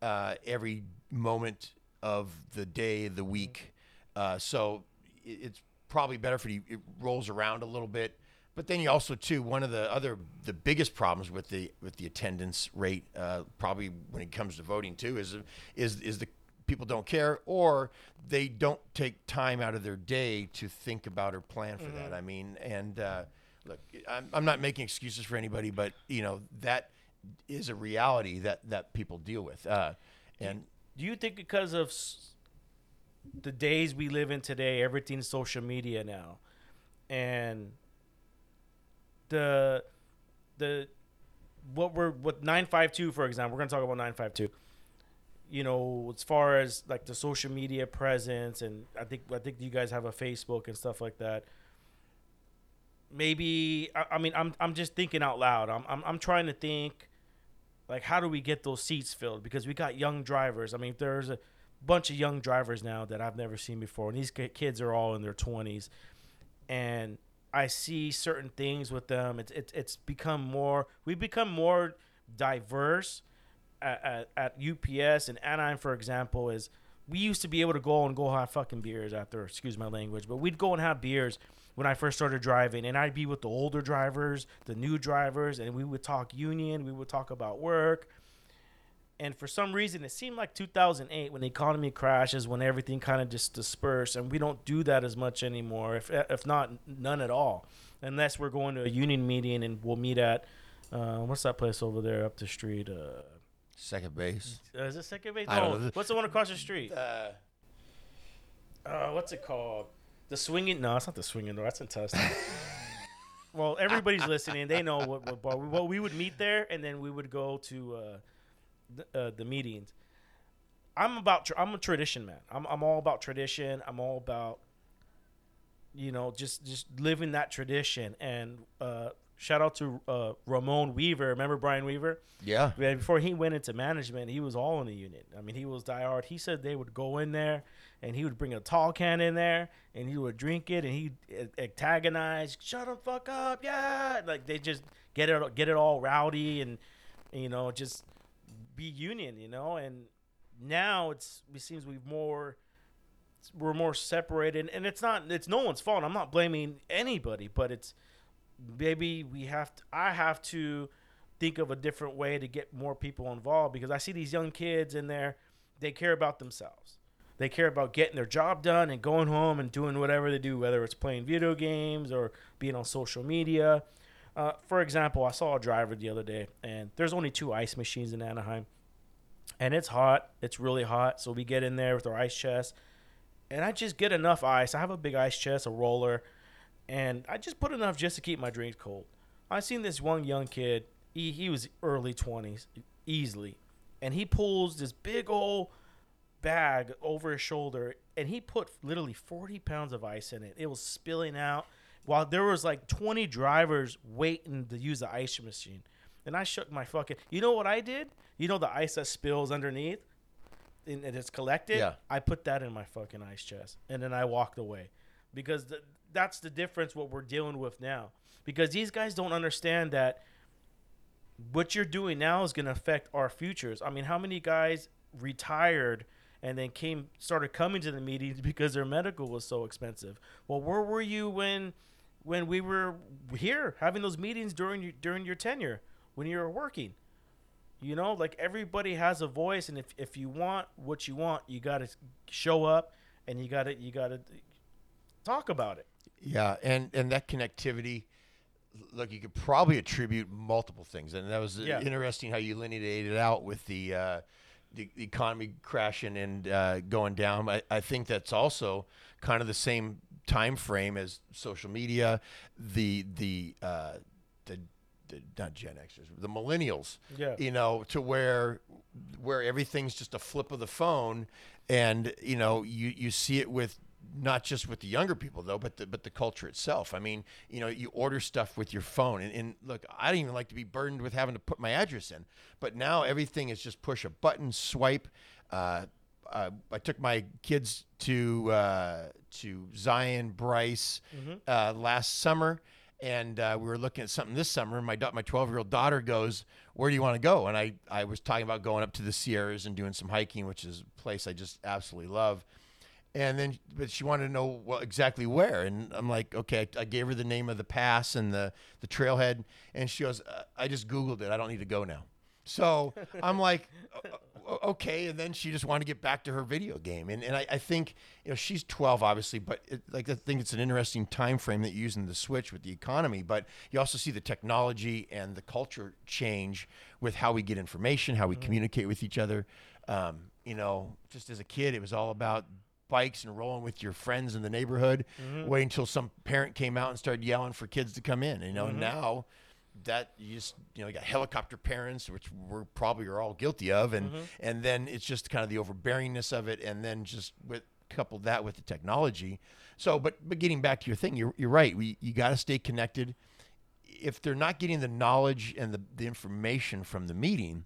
uh, every moment of the day, the week. Uh, so it, it's probably better for you. It rolls around a little bit. But then you also too one of the other the biggest problems with the with the attendance rate uh, probably when it comes to voting too is is is the people don't care or they don't take time out of their day to think about or plan for that. I mean, and uh, look, I'm, I'm not making excuses for anybody, but you know that is a reality that that people deal with. Uh, and do you think because of s- the days we live in today everything's social media now? And the the what we're what 952 for example we're going to talk about 952 you know as far as like the social media presence and i think i think you guys have a facebook and stuff like that. Maybe i, I mean I'm, I'm just thinking out loud. I'm, I'm i'm trying to think like how do we get those seats filled? Because we got young drivers. I mean there's a bunch of young drivers now that i've never seen before and these kids are all in their 20s and i see certain things with them. It's it's, it's become more we've become more diverse at, at, at ups and anaheim for example is we used to be able to go and go have fucking beers after. Excuse my language, but we'd go and have beers when I first started driving, and I'd be with the older drivers, the new drivers, and we would talk union. We would talk about work. And for some reason, it seemed like 2008 when the economy crashes, when everything kind of just dispersed, and we don't do that as much anymore, if if not none at all, unless we're going to a union meeting and we'll meet at uh, what's that place over there up the street? Uh, Second base. uh, is it Second Base? I don't No, know. what's the one across the street? Uh, Uh, what's it called? The swinging? No, it's not the swinging door. That's in Tustin. well, everybody's listening. They know what what bar. We, well, we would meet there, and then we would go to uh, the, uh, the meetings. I'm about. Tra- I'm a tradition man. I'm I'm all about tradition. I'm all about, you know, just just living that tradition. And uh, shout out to uh, Ramon Weaver. Remember Brian Weaver? yeah. Yeah, before he went into management, he was all in the unit. I mean, he was diehard. He said they would go in there and he would bring a tall can in there and he would drink it and he'd antagonize, shut the fuck up, yeah. Like they just get it get it all rowdy and you know just be union, you know. And now it's it seems we've more we're more separated and it's not it's no one's fault. I'm not blaming anybody, but it's maybe we have to, I have to think of a different way to get more people involved because I see these young kids in there, they care about themselves. They care about getting their job done and going home and doing whatever they do, whether it's playing video games or being on social media. Uh, for example, I saw a driver the other day, and there's only two ice machines in Anaheim, and it's hot. It's really hot. So we get in there with our ice chest, and I just get enough ice. I have a big ice chest, a roller, and I just put enough just to keep my drinks cold. I seen this one young kid. He, he was early twenties, easily, and he pulls this big old bag over his shoulder, and he put literally forty pounds of ice in it. It was spilling out, while there was like twenty drivers waiting to use the ice machine. And I shook my fucking. You know what I did? You know the ice that spills underneath, and, it's collected. Yeah. I put that in my fucking ice chest, and then I walked away, because th- that's the difference. What we're dealing with now, because these guys don't understand that what you're doing now is going to affect our futures. I mean, how many guys retired and then came started coming to the meetings because their medical was so expensive? Well, where were you when when we were here having those meetings during your, during your tenure when you were working? You know, like everybody has a voice, and if, if you want what you want, you got to show up and you got to you got to talk about it. Yeah, and and that connectivity, look, you could probably attribute multiple things, and that was Yeah. interesting how you lineated it out with the uh, the, the economy crashing and uh, going down. I, I think that's also kind of the same time frame as social media, the the uh, the, the not Gen Xers, the millennials. Yeah. you know, to where where everything's just a flip of the phone, and you know, you you see it with not just with the younger people though, but the but the culture itself. I mean, you know, you order stuff with your phone, and, and look, I don't even like to be burdened with having to put my address in, but now everything is just push a button, swipe. Uh, uh, I took my kids to uh, to Zion Bryce uh, last summer, and uh, we were looking at something this summer. And my da- my twelve year old daughter goes, "Where do you want to go?" And I I was talking about going up to the Sierras and doing some hiking, which is a place I just absolutely love. And then, but she wanted to know well, exactly where, and I'm like, okay. I, I gave her the name of the pass and the the trailhead, and she goes, uh, I just googled it. I don't need to go now. So I'm like, "O- o- okay. And then she just wanted to get back to her video game, and and I, I think you know she's 12, obviously, but it, like I think it's an interesting time frame that you're using the switch with the economy, but you also see the technology and the culture change with how we get information, how we communicate with each other. Um, you know, just as a kid, it was all about bikes and rolling with your friends in the neighborhood. Mm-hmm. Wait until some parent came out and started yelling for kids to come in. You know, mm-hmm. now that you just you know you got helicopter parents, which we're probably are all guilty of, and mm-hmm. and then it's just kind of the overbearingness of it, and then just with coupled that with the technology. So, but but getting back to your thing, you're you're right. We you got to stay connected. If they're not getting the knowledge and the, the information from the meeting,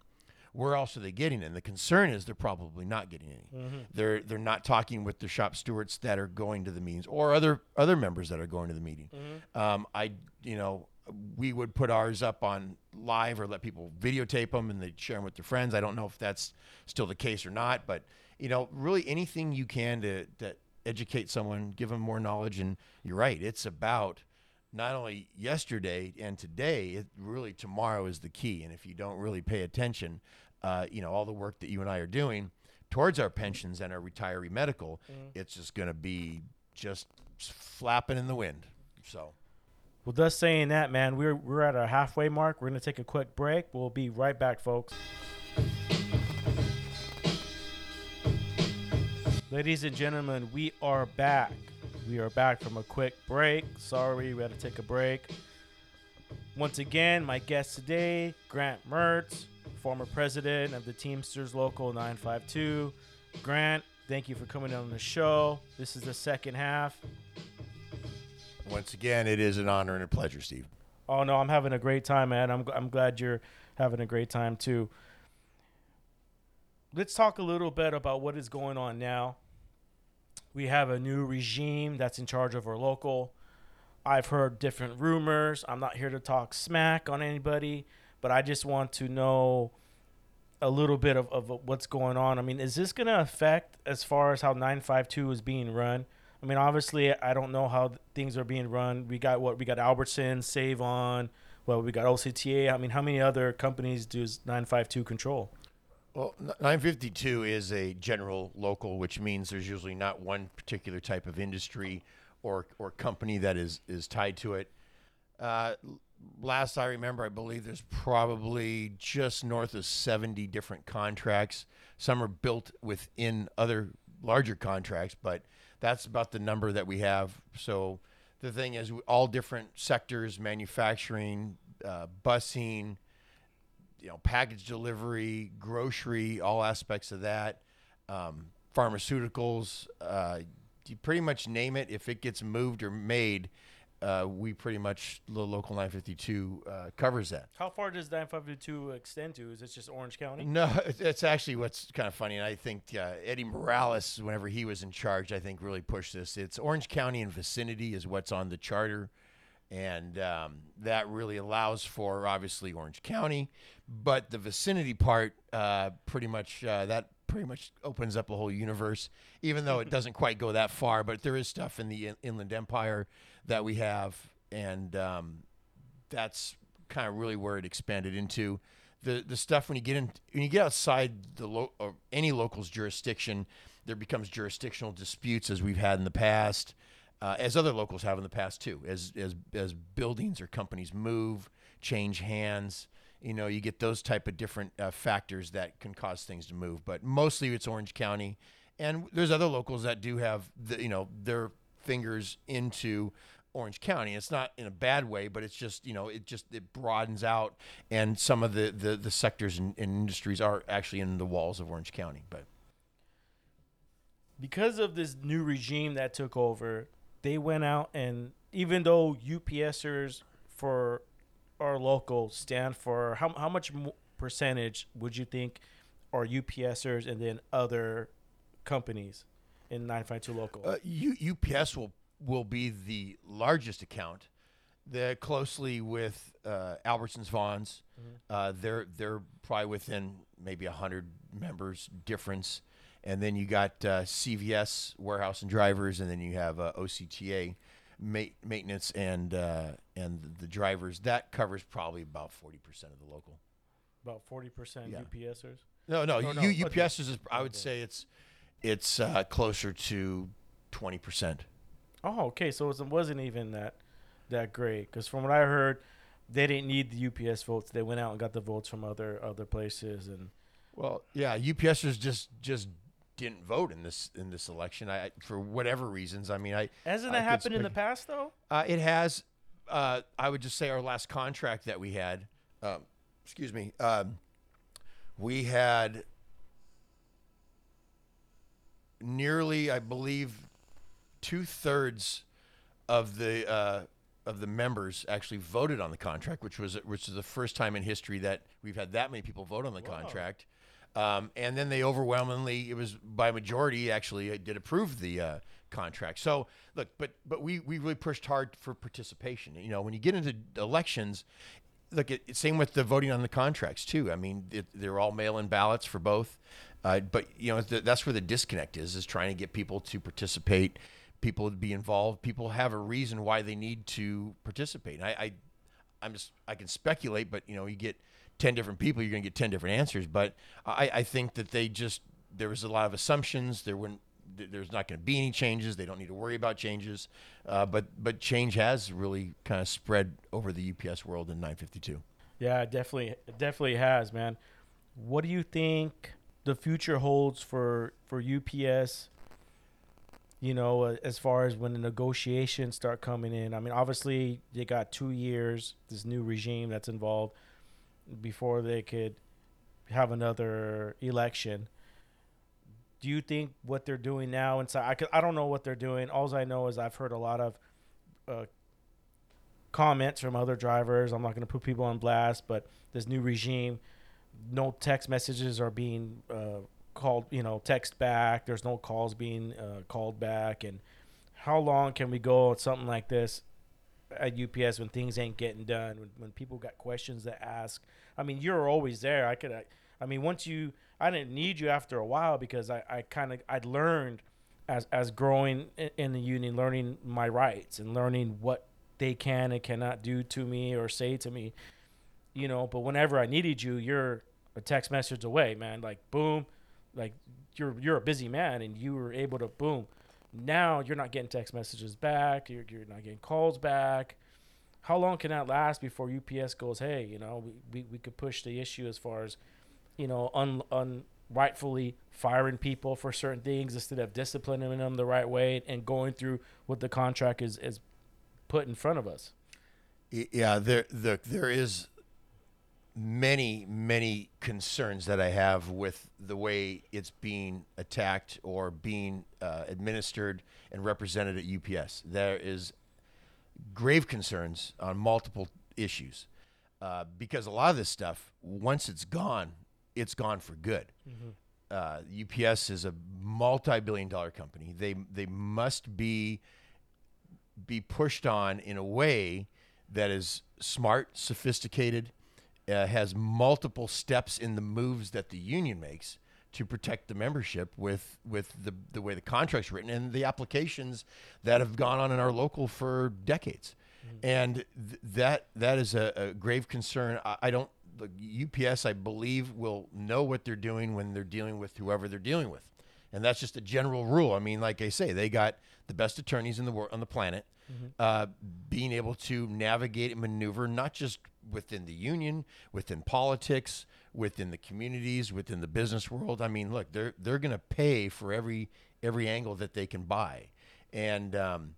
where else are they getting it? And the concern is they're probably not getting any. They're they're not talking with the shop stewards that are going to the meetings or other other members that are going to the meeting. Um, I you know we would put ours up on live or let people videotape them and they'd share them with their friends. I don't know if that's still the case or not, but you know, really anything you can to, to educate someone, give them more knowledge. And you're right, it's about not only yesterday and today, it really tomorrow is the key. And if you don't really pay attention, uh, you know, all the work that you and I are doing towards our pensions and our retiree medical, it's just going to be just flapping in the wind. So. Well, thus saying that, man, we're we're at our halfway mark. We're gonna take a quick break. We'll be right back, folks. Ladies and gentlemen, we are back. We are back from a quick break. Sorry, we had to take a break. Once again, my guest today, Grant Maertz, former president of the Teamsters Local 952. Grant, thank you for coming on the show. This is the second half. Once again, it is an honor and a pleasure, Steve. Oh no, I'm having a great time, man. I'm I'm glad you're having a great time too. Let's talk a little bit about what is going on now. We have a new regime that's in charge of our local. I've heard different rumors. I'm not here to talk smack on anybody, but I just want to know a little bit of, of what's going on. I mean, is this going to affect as far as how 952 is being run? I mean, obviously, I don't know how things are being run. We got what we got Albertson, Save On, well, we got OCTA. I mean, how many other companies does 952 control? Well, 952 is a general local, which means there's usually not one particular type of industry or or company that is is tied to it. Uh, last I remember, I believe there's probably just north of 70 different contracts. Some are built within other larger contracts, but that's about the number that we have. So the thing is, all different sectors: manufacturing, uh, busing you know, package delivery, grocery, all aspects of that, um, pharmaceuticals. Uh, you pretty much name it. If it gets moved or made, uh, we pretty much the local 952 uh, covers that. How far does 952 extend to? Is it just Orange County? No, it's- it's actually what's kind of funny, and I think uh, Eddie Morales, whenever he was in charge, I think really pushed this. It's Orange County and vicinity is what's on the charter, and um, that really allows for obviously Orange County, but the vicinity part, uh, pretty much uh, that pretty much opens up a whole universe. Even though it doesn't quite go that far, but there is stuff in the in- Inland Empire that we have, and um, that's kind of really where it expanded into the the stuff when you get in when you get outside the lo- or any local's jurisdiction there becomes jurisdictional disputes as we've had in the past uh, as other locals have in the past too as as as buildings or companies move change hands you know you get those type of different uh, factors that can cause things to move but mostly it's orange county and there's other locals that do have the, you know their fingers into Orange County. It's not in a bad way, but it's just you know it just it broadens out, and some of the the, the sectors and, and industries are actually in the walls of Orange County. But because of this new regime that took over, they went out and even though UPSers for our local stand for how how much percentage would you think are UPSers and then other companies in 952 local? uh, U, UPS will will be the largest account. They're closely with uh, Albertsons Vons. Uh, they're they're probably within maybe hundred members difference, and then you got uh, CVS warehouse and drivers, and then you have uh, OCTA ma- maintenance and uh, and the drivers. That covers probably about forty percent of the local. About 40% Yeah. UPSers. No, no, Oh, no, U- okay. UPS is. I would say it's it's uh, closer to twenty percent. Oh, okay. So it wasn't even that that great because from what I heard, they didn't need the UPS votes. They went out and got the votes from other other places and. Well, yeah, UPSers just just didn't vote in this in this election. I I- for whatever reasons. I mean, I Hasn't that could happened in the past though? Uh, it has. Uh, I would just say our last contract that we had. Um, excuse me. Um, we had nearly, I believe, two thirds of the uh, of the members actually voted on the contract, which was which is the first time in history that we've had that many people vote on the contract. Um, and then they overwhelmingly, it was by majority actually uh, did approve the uh, contract. So look, but but we we really pushed hard for participation. You know, when you get into elections, look, it, same with the voting on the contracts too. I mean, it, they're all mail-in ballots for both. Uh, but you know th- that's where the disconnect is: is trying to get people to participate, people to be involved. People have a reason why they need to participate. I, I, I'm just I can speculate, but you know you get ten different people, you're going to get ten different answers. But I, I think that they just there was a lot of assumptions. There wouldn't there's not going to be any changes. They don't need to worry about changes. Uh, but but change has really kind of spread over the UPS world in 952. Yeah, definitely, definitely has, man. What do you think the future holds for for UPS? You know, uh, as far as when the negotiations start coming in. I mean, obviously they got two years. This new regime that's involved before they could have another election. Do you think what they're doing now inside? I, I don't know what they're doing. All I know is I've heard a lot of uh, comments from other drivers. I'm not going to put people on blast, but this new regime, no text messages are being uh, called, you know, text back. There's no calls being uh, called back. And how long can we go with something like this at UPS when things ain't getting done? When, when people got questions to ask? I mean, you're always there. I could, I, I mean, once you, I didn't need you after a while because I, I kind of, I'd learned as, as growing in, in the union, learning my rights and learning what they can and cannot do to me or say to me, you know. But whenever I needed you, you're a text message away, man. Like boom, like you're you're a busy man and you were able to boom. Now you're not getting text messages back. You're you're not getting calls back. How long can that last before UPS goes, hey, you know, we, we, we could push the issue as far as, you know, un, un rightfully firing people for certain things instead of disciplining them the right way and going through what the contract is is put in front of us. Yeah, there the, there is many many concerns that I have with the way it's being attacked or being uh, administered and represented at UPS. There is grave concerns on multiple issues uh, because a lot of this stuff, once it's gone, it's gone for good. Mm-hmm. Uh, UPS is a multi-billion-dollar company. They they must be be pushed on in a way that is smart, sophisticated, uh, has multiple steps in the moves that the union makes to protect the membership with with the the way the contract's written and the applications that have gone on in our local for decades. Mm-hmm. And th- that that is a, a grave concern. I, I don't the UPS I believe will know what they're doing when they're dealing with whoever they're dealing with. And that's just a general rule. I mean, like I say, they got the best attorneys in the world on the planet, mm-hmm. uh, being able to navigate and maneuver not just within the union, within politics, within the communities, within the business world. I mean, look, they're they're going to pay for every every angle that they can buy, and um,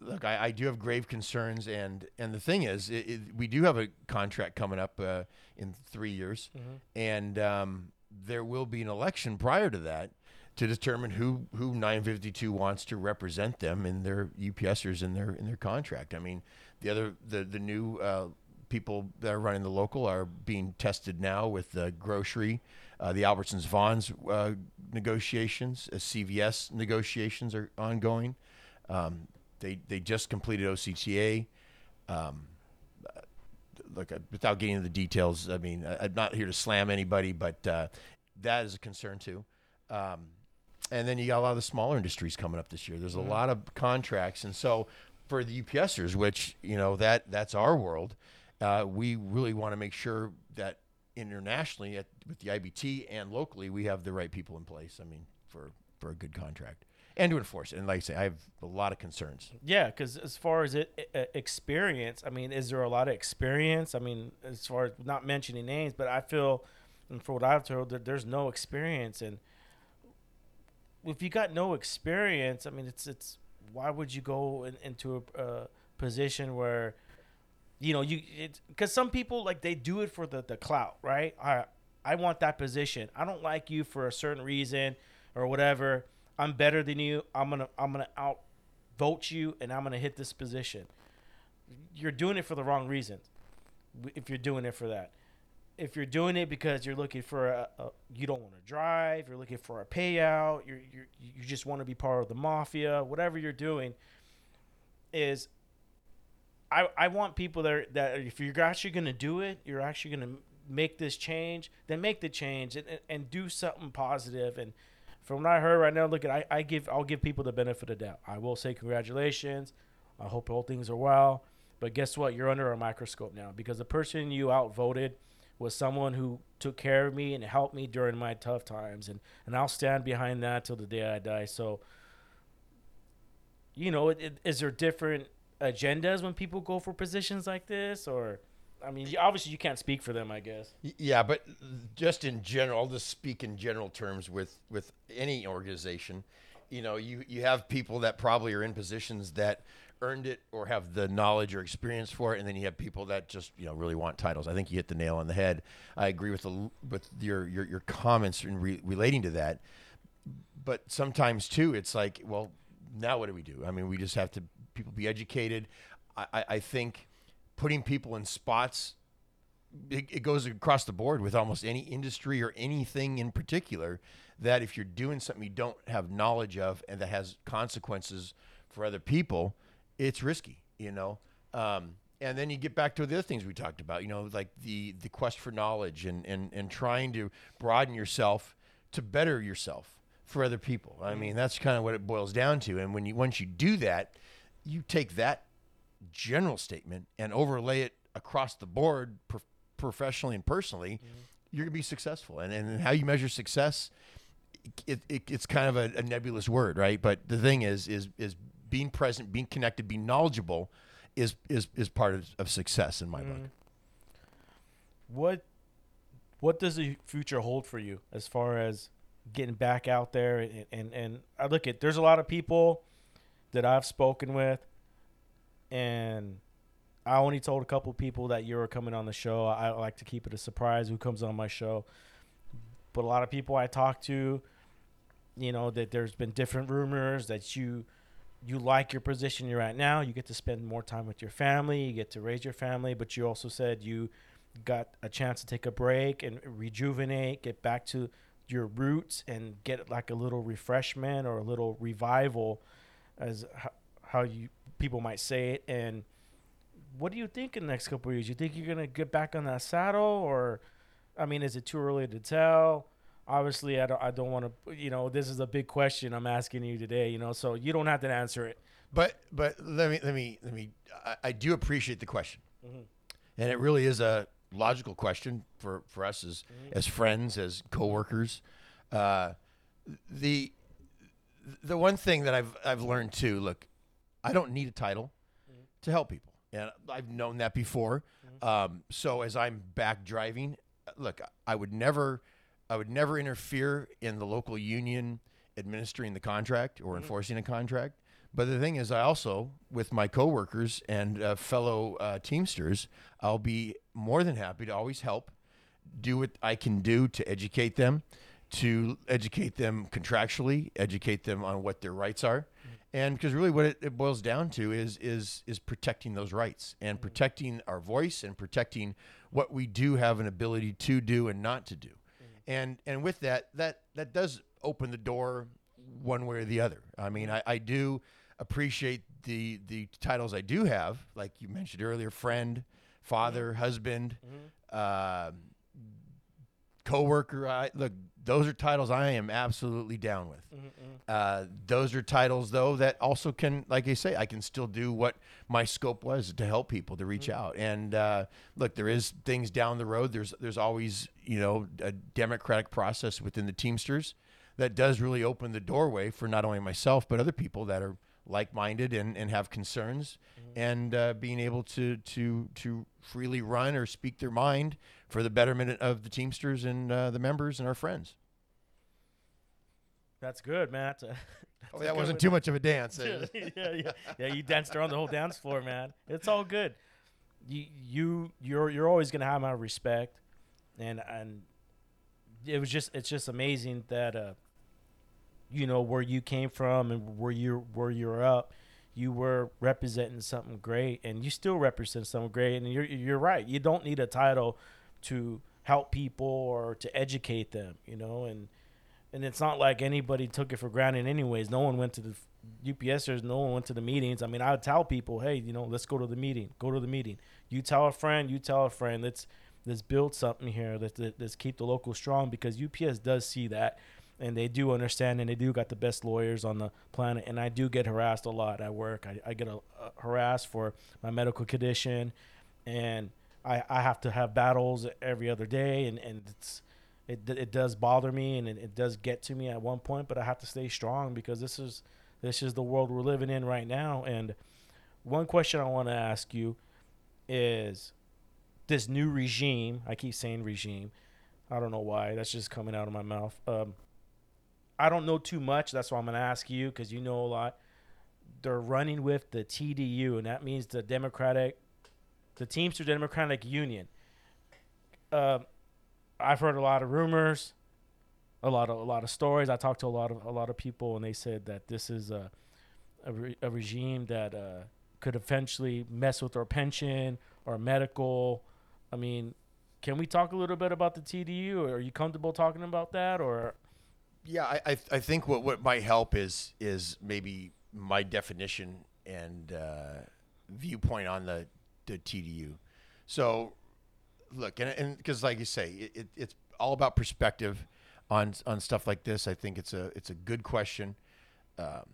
look, I, I, do have grave concerns, and and the thing is, it, it, we do have a contract coming up uh, in three years, mm-hmm. and um, there will be an election prior to that to determine who who 952 wants to represent them in their UPSers in their in their contract. I mean, the other the the new uh, people that are running the local are being tested now with the grocery, uh, the Albertsons Vons uh, negotiations, uh, CVS negotiations are ongoing. Um, they they just completed OCTA. Um, look, uh, without getting into the details, I mean, I, am not here to slam anybody, but uh, that is a concern too. Um, and then you got a lot of the smaller industries coming up this year. There's a mm-hmm. lot of contracts, and so for the UPSers, which you know that that's our world, uh, we really want to make sure that internationally at, with the IBT and locally we have the right people in place. I mean, for for a good contract and to enforce it. And like I say, I have a lot of concerns. Yeah, because as far as it experience, I mean, is there a lot of experience? I mean, as far as not mentioning names, but I feel, and for what I've told, that there's no experience and if you got no experience, I mean, it's it's why would you go in, into a, a, position where, you know, you because some people like they do it for the the clout, right? I I want that position. I don't like you for a certain reason or whatever. I'm better than you. I'm gonna I'm gonna out vote you, and I'm gonna hit this position. You're doing it for the wrong reasons. If you're doing it for that if you're doing it because you're looking for a, a you don't want to drive, you're looking for a payout, you you you just want to be part of the mafia, whatever you're doing, is I I want people that are, that if you're actually going to do it, you're actually going to make this change, then make the change and, and, and do something positive. And from what I heard right now, look at I, I give I'll give people the benefit of doubt. I will say congratulations. I hope all things are well. But guess what? You're under a microscope now because the person you outvoted was someone who took care of me and helped me during my tough times, and and I'll stand behind that till the day I die. So, you know, it, it, is there different agendas when people go for positions like this, or? I mean, obviously you can't speak for them, I guess. Yeah, but just in general, I'll just speak in general terms with with any organization. You know, you you have people that probably are in positions that earned it or have the knowledge or experience for it, and then you have people that just you know really want titles. I think you hit the nail on the head. I agree with the with your your, your comments in re- relating to that. But sometimes too, it's like, well, now what do we do? I mean, we just have to people be educated. I, I, think putting people in spots it, it goes across the board with almost any industry or anything in particular that if you're doing something you don't have knowledge of and that has consequences for other people it's risky you know? Um, and then you get back to the other things we talked about you know like the the quest for knowledge and and, and trying to broaden yourself to better yourself for other people. I mean that's kind of what it boils down to. And when you once you do that you take that general statement and overlay it across the board pro- professionally and personally mm-hmm. you're going to be successful. And, and how you measure success it, it, it's kind of a, a nebulous word right? But the thing is is is being present being connected being knowledgeable is is, is part of, of success in my book. Mm. What what does the future hold for you as far as getting back out there and and, and I look at there's a lot of people that I've spoken with and I only told a couple people that you were coming on the show. I like to keep it a surprise who comes on my show. But a lot of people I talk to, you know, that there's been different rumors that you you like your position you're at now. You get to spend more time with your family. You get to raise your family. But you also said you got a chance to take a break and rejuvenate, get back to your roots, and get like a little refreshment or a little revival, as ho- how you people might say it. And what do you think in the next couple of years? You think you're gonna get back on that saddle, or I mean, is it too early to tell? Obviously, I don't. I don't want to. You know, this is a big question I'm asking you today. You know, so you don't have to answer it. But but let me let me let me. I, I do appreciate the question, and it really is a logical question for for us as as friends as coworkers. Uh, the the one thing that I've I've learned too. Look, I don't need a title to help people, and I've known that before. Um, so as I'm back driving, look, I would never I would never interfere in the local union administering the contract or enforcing a contract. But the thing is, I also, with my coworkers and uh, fellow uh, Teamsters, I'll be more than happy to always help, do what I can do to educate them, to educate them contractually, educate them on what their rights are, and because really what it, it boils down to is is is protecting those rights and mm-hmm. protecting our voice and protecting what we do have an ability to do and not to do. Mm-hmm. And and with that that that does open the door one way or the other. I mean mm-hmm. i, I do appreciate the the titles i do have like you mentioned earlier friend father husband um co-worker I, look those are titles i am absolutely down with. Uh, those are titles though that also can like i say i can still do what my scope was to help people to reach out. And uh, look there is things down the road. There's there's always you know a democratic process within the teamsters that does really open the doorway for not only myself but other people that are like-minded and, and have concerns and uh, being able to to to freely run or speak their mind for the betterment of the teamsters and uh, the members and our friends That's good, man. That's a, that's oh, that wasn't too much of a dance yeah, yeah, yeah. You danced around the whole dance floor, man. It's all good. You, you, you're, you're always gonna have my respect, and and it was just, it's just amazing that, uh, you know, where you came from and where you where you're up, you were representing something great, and you still represent something great. And you're you're right. You don't need a title to help people or to educate them, you know, and and it's not like anybody took it for granted anyways no one went to the upsers no one went to the meetings i mean i would tell people hey you know let's go to the meeting go to the meeting you tell a friend you tell a friend let's let's build something here. Let's let's keep the local strong because UPS does see that, and they do understand, and they do got the best lawyers on the planet. And I do get harassed a lot at work. I, I get a, harassed for my medical condition, and I, I have to have battles every other day, and and it's it, it does bother me and it, it does get to me at one point, but I have to stay strong because this is this is the world we're living in right now. And one question I want to ask you is this new regime. I keep saying regime. I don't know why. That's just coming out of my mouth. Um, I don't know too much. That's why I'm going to ask you because you know a lot. They're running with the TDU, and that means the Democratic, the Teamster Democratic Union. Uh, I've heard a lot of rumors, a lot of a lot of stories. I talked to a lot of a lot of people, and they said that this is a a, re- a regime that uh, could eventually mess with our pension or medical. I mean, can we talk a little bit about the TDU? Are you comfortable talking about that, or Yeah, I, I, I think what, what might help is is maybe my definition and uh, viewpoint on the, the TDU. So, look, and because like you say, it, it, it's all about perspective on on stuff like this. I think it's a it's a good question. Um,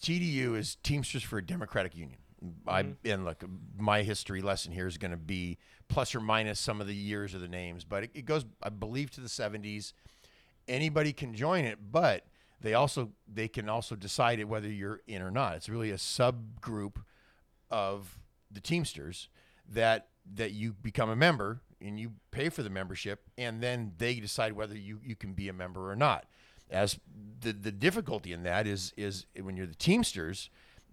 TDU is Teamsters for a Democratic Union. I and look, my history lesson here is going to be plus or minus some of the years of the names, but it, it goes, I believe, to the 70s anybody can join it, but they also they can also decide it whether you're in or not. It's really a subgroup of the Teamsters that that you become a member and you pay for the membership, and then they decide whether you you can be a member or not. As the the difficulty in that is is when you're the Teamsters,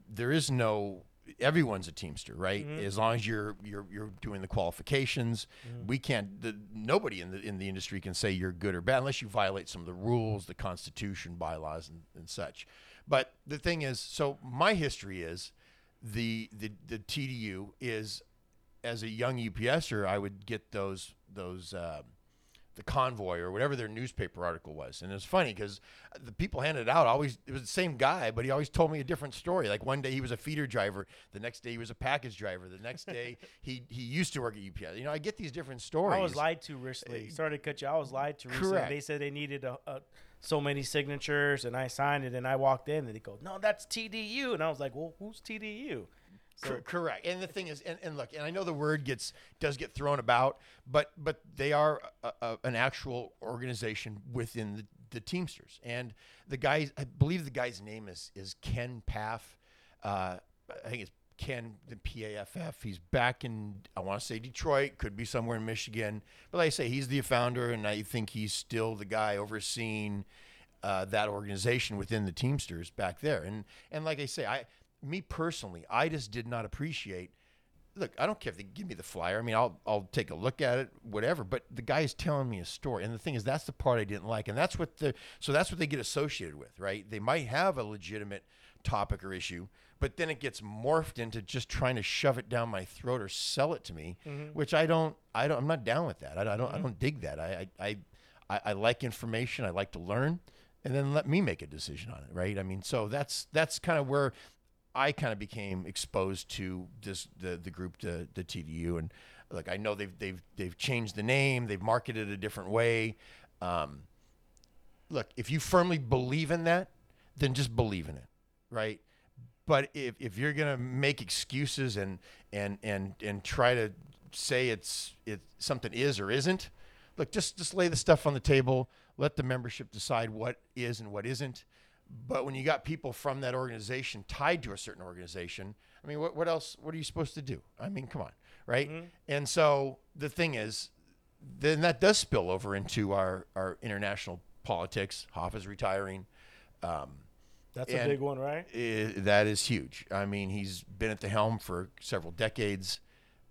there is no everyone's a teamster right? Mm-hmm. As long as you're you're you're doing the qualifications mm-hmm. we can't the, nobody in the in the industry can say you're good or bad unless you violate some of the rules the constitution bylaws and, and such. But the thing is so my history is the the the TDU is as a young UPSer I would get those those uh, the convoy or whatever their newspaper article was. And it was funny because the people handed it out always it was the same guy, but he always told me a different story. Like one day he was a feeder driver, the next day he was a package driver, the next day he he used to work at UPS. You know, I get these different stories. I was lied to recently. Eh, Sorry to cut you. I was lied to recently. Correct. They said they needed a, a, so many signatures, and I signed it. And I walked in, and they go, "No, that's TDU." And I was like, "Well, who's TDU?" Cor- correct. And the thing is, and, and look, and I know the word gets does get thrown about, but but they are a, a, an actual organization within the, the Teamsters. And the guy, I believe the guy's name is is Ken Paff. Uh, I think it's Ken the PAFF. He's back in I want to say Detroit, could be somewhere in Michigan. But like I say, he's the founder, and I think he's still the guy overseeing uh, that organization within the Teamsters back there. And and like I say, I me personally, I just did not appreciate. Look, I don't care if they give me the flyer. I mean, I'll I'll take a look at it, whatever. But the guy is telling me a story, and the thing is, that's the part I didn't like, and that's what the so that's what they get associated with, right? They might have a legitimate topic or issue, but then it gets morphed into just trying to shove it down my throat or sell it to me, mm-hmm. which I don't, I don't, I'm not down with that. I, I don't, I mm-hmm. don't dig that. I, I, I, I like information. I like to learn, and then let me make a decision on it, right? I mean, so that's that's kind of where I kind of became exposed to this the the group the the TDU and look I know they've they've they've changed the name they've marketed a different way. Um, look if you firmly believe in that then just believe in it right? But if, if you're gonna make excuses and and and and try to say it's it something is or isn't look just just lay the stuff on the table. Let the membership decide what is and what isn't but when you got people from that organization tied to a certain organization, I mean, what, what else? What are you supposed to do? I mean, come on, right? And so the thing is, then that does spill over into our, our international politics. Hoffa is retiring. Um, That's a big one, right? i that is huge. I mean, he's been at the helm for several decades.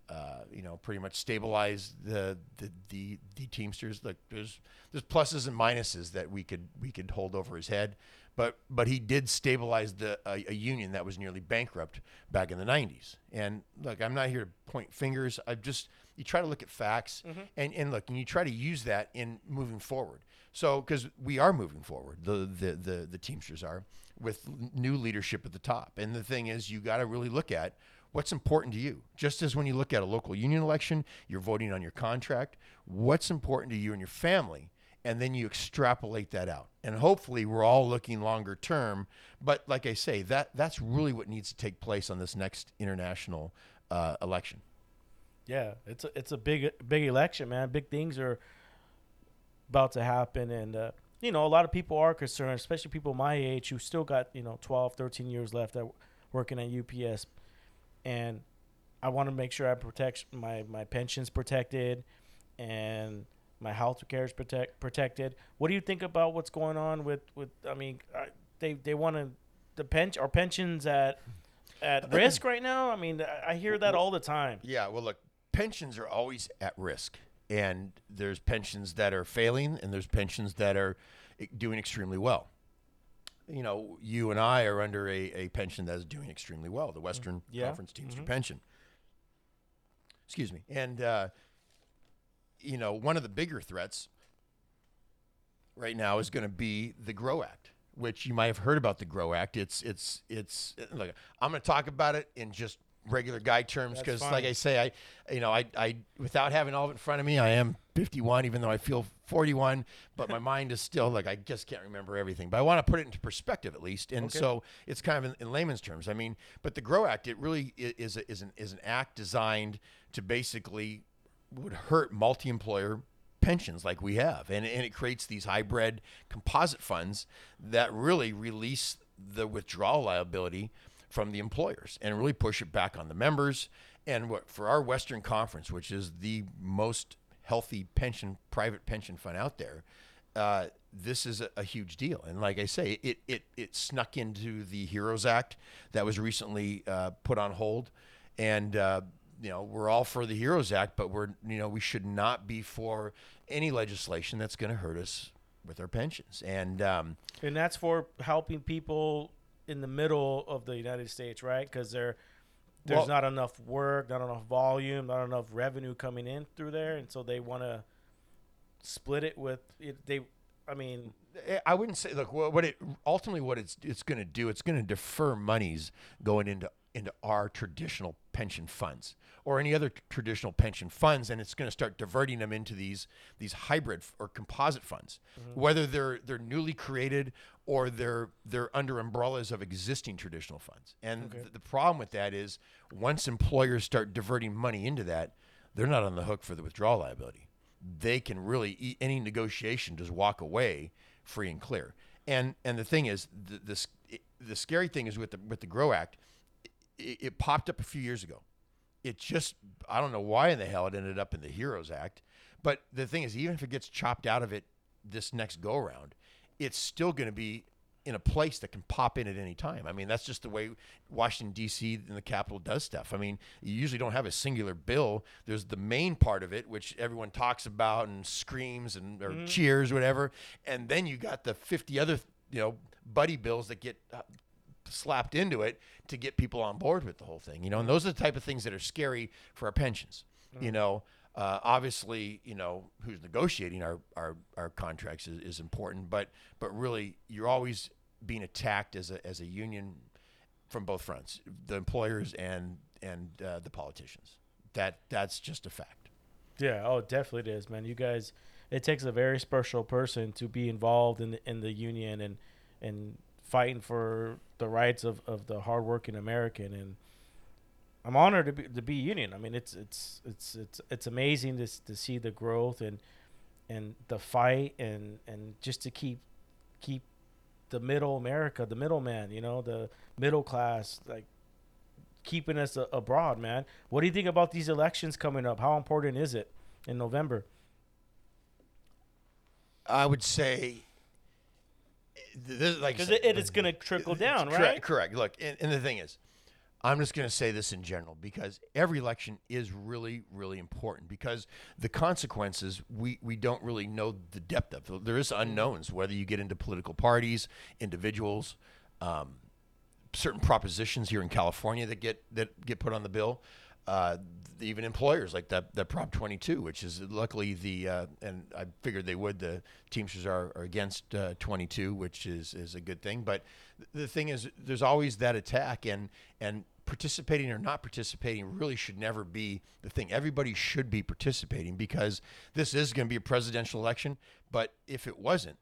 Uh, you know, pretty much stabilized the the the, the Teamsters. Like there's there's pluses and minuses that we could we could hold over his head, but but he did stabilize the a, a union that was nearly bankrupt back in the '90s. And look, I'm not here to point fingers. I just you try to look at facts mm-hmm. and and look and you try to use that in moving forward. So because we are moving forward, the the the the Teamsters are with new leadership at the top. And the thing is, you got to really look at What's important to you? Just as when you look at a local union election, you're voting on your contract. What's important to you and your family? And then you extrapolate that out. And hopefully we're all looking longer term. But like I say, that that's really what needs to take place on this next international uh, election. Yeah, it's a it's a big big election, man. Big things are about to happen, and uh, you know a lot of people are concerned, especially people my age who still got you know 12, 13 years left at working at UPS, and I want to make sure I protect my my pensions protected, and my health care is protect, protected. What do you think about what's going on with with? I mean, I, they they want to the pension our pensions at at risk right now. I mean, I- hear that all the time. Yeah, well, look, pensions are always at risk, and there's pensions that are failing, and there's pensions that are eh, doing extremely well. You know, you and I are under a, a pension that is doing extremely well, the Western Yeah. Conference Teamster pension. Excuse me, and uh, you know, one of the bigger threats right now is going to be the Grow Act, which you might have heard about the Grow Act. It's it's it's look, I'm going to talk about it in just regular guy terms because, like I say, I you know I I without having all of it in front of me, I am 51, even though I feel 41, but my mind is still like I just can't remember everything. But I want to put it into perspective at least, and Okay. so it's kind of in, in layman's terms. I mean, but the Grow Act, it really is a, is an is an act designed to basically would hurt multi-employer pensions like we have. And, and it creates these hybrid composite funds that really release the withdrawal liability from the employers and really push it back on the members. And what for our western conference which is the most healthy pension private pension fund out there uh, this is a, a huge deal. And like i say it, it, it snuck into the heroes act that was recently uh, put on hold. And uh, you know we're all for the heroes act but we're you know we should not be for any legislation that's going to hurt us with our pensions and um, And that's for helping people in the middle of the United States, right? Because there, there's Well- not enough work, not enough volume, not enough revenue coming in through there, and so they want to split it with it, they. I mean, Eh, I wouldn't say. Look, what what it ultimately what it's it's going to do. It's going to defer monies going into into our traditional pension funds or any other traditional pension funds, and it's going to start diverting them into these these hybrid f- or composite funds, mm-hmm. whether they're they're newly created or they're they're under umbrellas of existing traditional funds. And th- the problem with that is once employers start diverting money into that, they're not on the hook for the withdrawal liability they can really any negotiation just walk away free and clear. And and the thing is, the the, the scary thing is with the with the Grow Act, it, it popped up a few years ago. It just I don't know why in the hell it ended up in the Heroes Act. But the thing is, even if it gets chopped out of it this next go around, it's still going to be in a place that can pop in at any time. I mean, that's just the way Washington D.C. and the Capitol does stuff. I mean, you usually don't have a singular bill. There's the main part of it, which everyone talks about and screams and or cheers, or whatever, and then you got the 50 other, you know, buddy bills that get uh, slapped into it to get people on board with the whole thing. You know, and those are the type of things that are scary for our pensions. You know, uh, obviously, you know who's negotiating our our, our contracts is, is important, but but really, you're always being attacked as a as a union from both fronts, the employers and and uh, the politicians. That that's just a fact. yeah, oh, definitely it is, man. You guys, it takes a very special person to be involved in the, in the union and and fighting for the rights of, of the hardworking American. And I'm honored to be to be union. I mean, it's it's it's it's it's amazing to to see the growth and and the fight and and just to keep keep the middle America, the middleman, you know, the middle class, like keeping us a- abroad, man. What do you think about these elections coming up? How important is it in November? I would say. This, like Because it, it is going to trickle down, correct, right? Correct. Look, and, and the thing is, I'm just going to say this in general because every election is really, really important because the consequences we, we don't really know the depth of. There is unknowns whether you get into political parties, individuals, um, certain propositions here in California that get that get put on the bill. Uh, even employers like that that Prop 22, which is luckily the uh, and I figured they would. The Teamsters are, are against uh, 22, which is is a good thing. But the thing is, there's always that attack, and and participating or not participating really should never be the thing. Everybody should be participating because this is going to be a presidential election. But if it wasn't,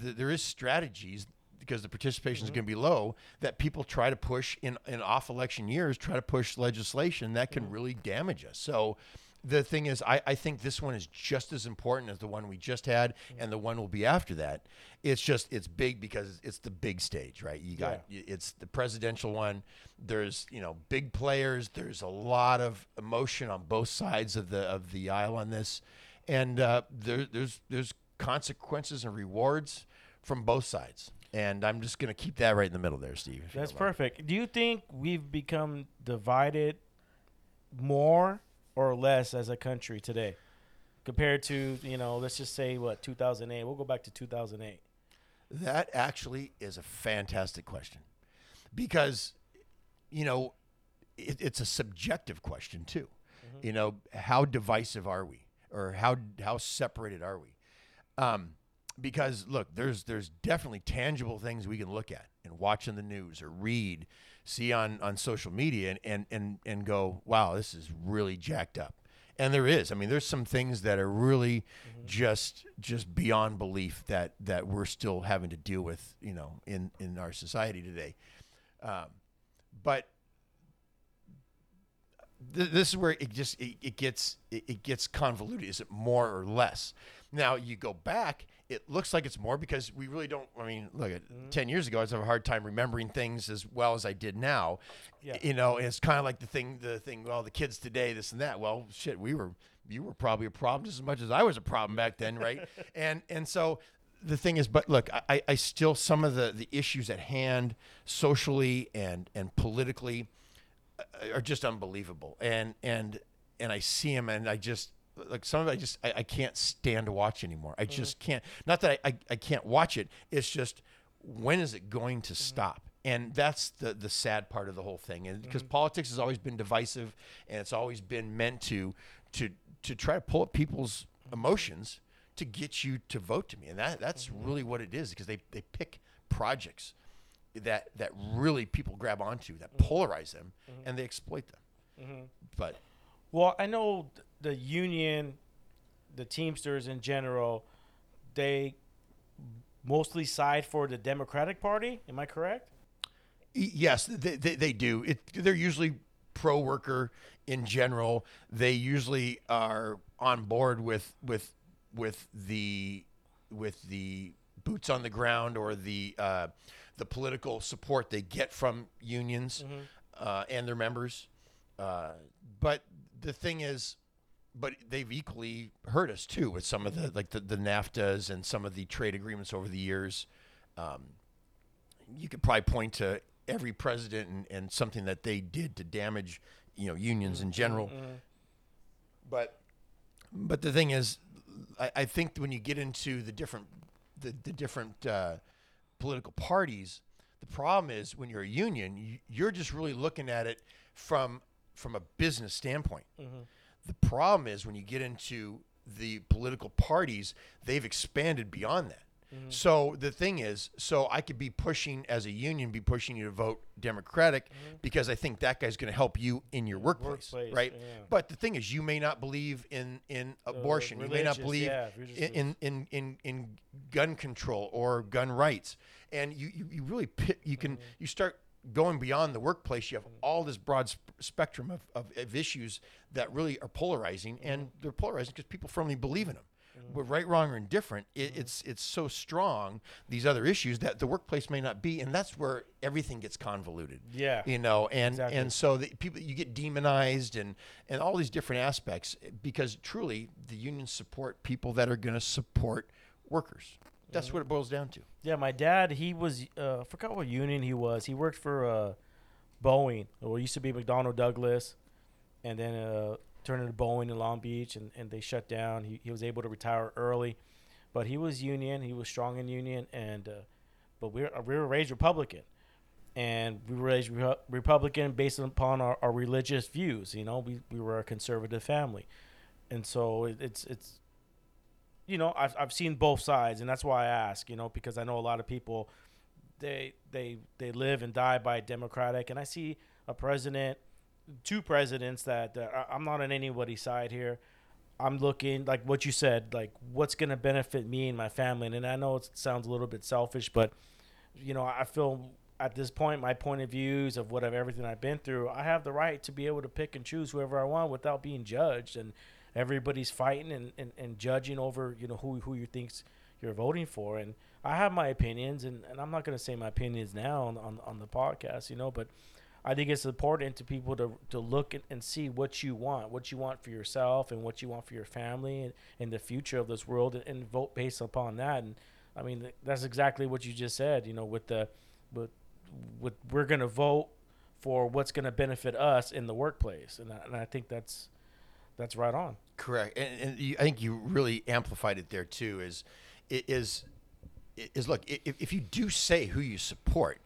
th- there is strategies because the participation is mm-hmm. going to be low that people try to push in, in off election years, try to push legislation that can mm-hmm. really damage us. So the thing is, I, I think this one is just as important as the one we just had mm-hmm. and the one will be after that. It's just, it's big because it's the big stage, right? You got, it's the presidential one. There's, you know, big players. There's a lot of emotion on both sides of the, of the aisle on this. And uh, there, there's, there's consequences and rewards from both sides. And I'm just going to keep that right in the middle there, Steve. That's perfect. Do you think we've become divided more or less as a country today compared to, you know, let's just say what, 2008? We'll go back to 2008. That actually is a fantastic question because, you know, it, it's a subjective question too. You know, how divisive are we, or how how separated are we? Um, because look, there's there's definitely tangible things we can look at and watch in the news or read, see on on social media, and and and, and go, wow, this is really jacked up. And there is. I mean, there's some things that are really just just beyond belief that that we're still having to deal with, you know, in in our society today. Um, but th- this is where it just it, it gets it, it gets convoluted. Is it more or less? Now you go back, it looks like it's more because we really don't. I mean, look at ten years ago, I was having a hard time remembering things as well as I did now. Yeah. You know, and it's kind of like the thing, the thing. Well, the kids today, this and that. Well, shit, we were you were probably a problem just as much as I was a problem back then, right? and and so the thing is, but look, I, I still some of the the issues at hand, socially and and politically uh, are just unbelievable. And and and I see them, and I just like some of it. I just I, I can't stand to watch anymore. I just mm-hmm. can't. Not that I, I I can't watch it. It's just when is it going to mm-hmm. stop? And that's the the sad part of the whole thing. And because mm-hmm. politics has always been divisive, and it's always been meant to to to try to pull up people's emotions to get you to vote to me. And that that's really what it is because they they pick projects that that really people grab onto that polarize them and they exploit them. But Well, I know the union, the Teamsters in general, they mostly side for the Democratic Party. Am I correct? yes, they, they, they do. It they're usually pro worker in general. They usually are on board with with with the with the boots on the ground or the uh, the political support they get from unions uh, and their members. Uh, but the thing is, but they've equally hurt us too with some of the like the, the NAFTAs and some of the trade agreements over the years. Um, you could probably point to every president and, and something that they did to damage, you know, unions in general. But but the thing is, I, I think when you get into the different the, the different uh, political parties, the problem is when you're a union, you, you're just really looking at it from from a business standpoint. The problem is when you get into the political parties, they've expanded beyond that. So the thing is, so I could be pushing as a union, be pushing you to vote Democratic because I think that guy's going to help you in your workplace, Workplace, right? yeah. But the thing is, you may not believe in in abortion. You may not believe yeah, in, in, in, in, gun control or gun rights, and you you, you really pit, you can you start going beyond the workplace. You have mm. all this broad sp- spectrum of, of, of issues that really are polarizing, mm-hmm. and they're polarizing because people firmly believe in them. But mm-hmm. right, wrong, or indifferent, it, mm-hmm. it's it's so strong these other issues that the workplace may not be, and that's where everything gets convoluted. Yeah. you know, and Exactly. and so the people you get demonized and and all these different aspects because truly the unions support people that are going to support workers. That's what it boils down to. Yeah, my dad, he was, uh, I forgot what union he was. He worked for uh, Boeing, or it used to be McDonnell Douglas, and then uh, turned into Boeing in Long Beach, and, and they shut down. He, he was able to retire early, but he was union. He was strong in union, and uh, but we were, we were raised Republican, and we were raised Repu- Republican based upon our, our religious views. You know, we, we were a conservative family, and so it, it's it's you know, I've, I've seen both sides, and that's why I ask, you know, because I know a lot of people they they they live and die by Democratic, and I see a president, two presidents that, that I'm not on anybody's side here. I'm looking like what you said, like what's going to benefit me and my family. And I know it sounds a little bit selfish, but you know, I feel at this point, my point of views of whatever everything I've been through, I have the right to be able to pick and choose whoever I want without being judged. And everybody's fighting and, and, and judging over, you know, who who you thinks you're voting for. And I have my opinions, and, and I'm not to say my opinions now on, on on the podcast, you know, but I think it's important to people to, to look and, and see what you want, what you want for yourself, and what you want for your family and, and the future of this world, and, and vote based upon that. And I mean, that's exactly what you just said. You know, with the with with we're gonna vote for what's gonna benefit us in the workplace, and I, and I think that's that's right on. Correct, and, and you, I think you really amplified it there too. Is is is look if, if you do say who you support,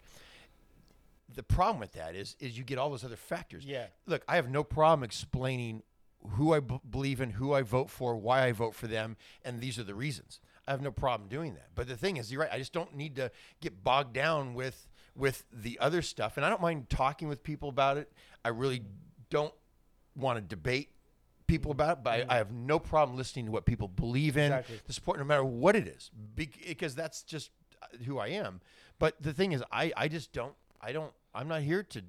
the problem with that is is you get all those other factors. Yeah. Look, I have no problem explaining who I b- believe in, who I vote for, why I vote for them, and these are the reasons. I have no problem doing that. But the thing is, you're right. I just don't need to get bogged down with with the other stuff, and I don't mind talking with people about it. I really don't want to debate people mm-hmm. about it, but I, mm-hmm. I have no problem listening to what people believe in, Exactly. the support, no matter what it is, because that's just uh, who I am. But the thing is, I, I just don't, I don't, I'm not here to,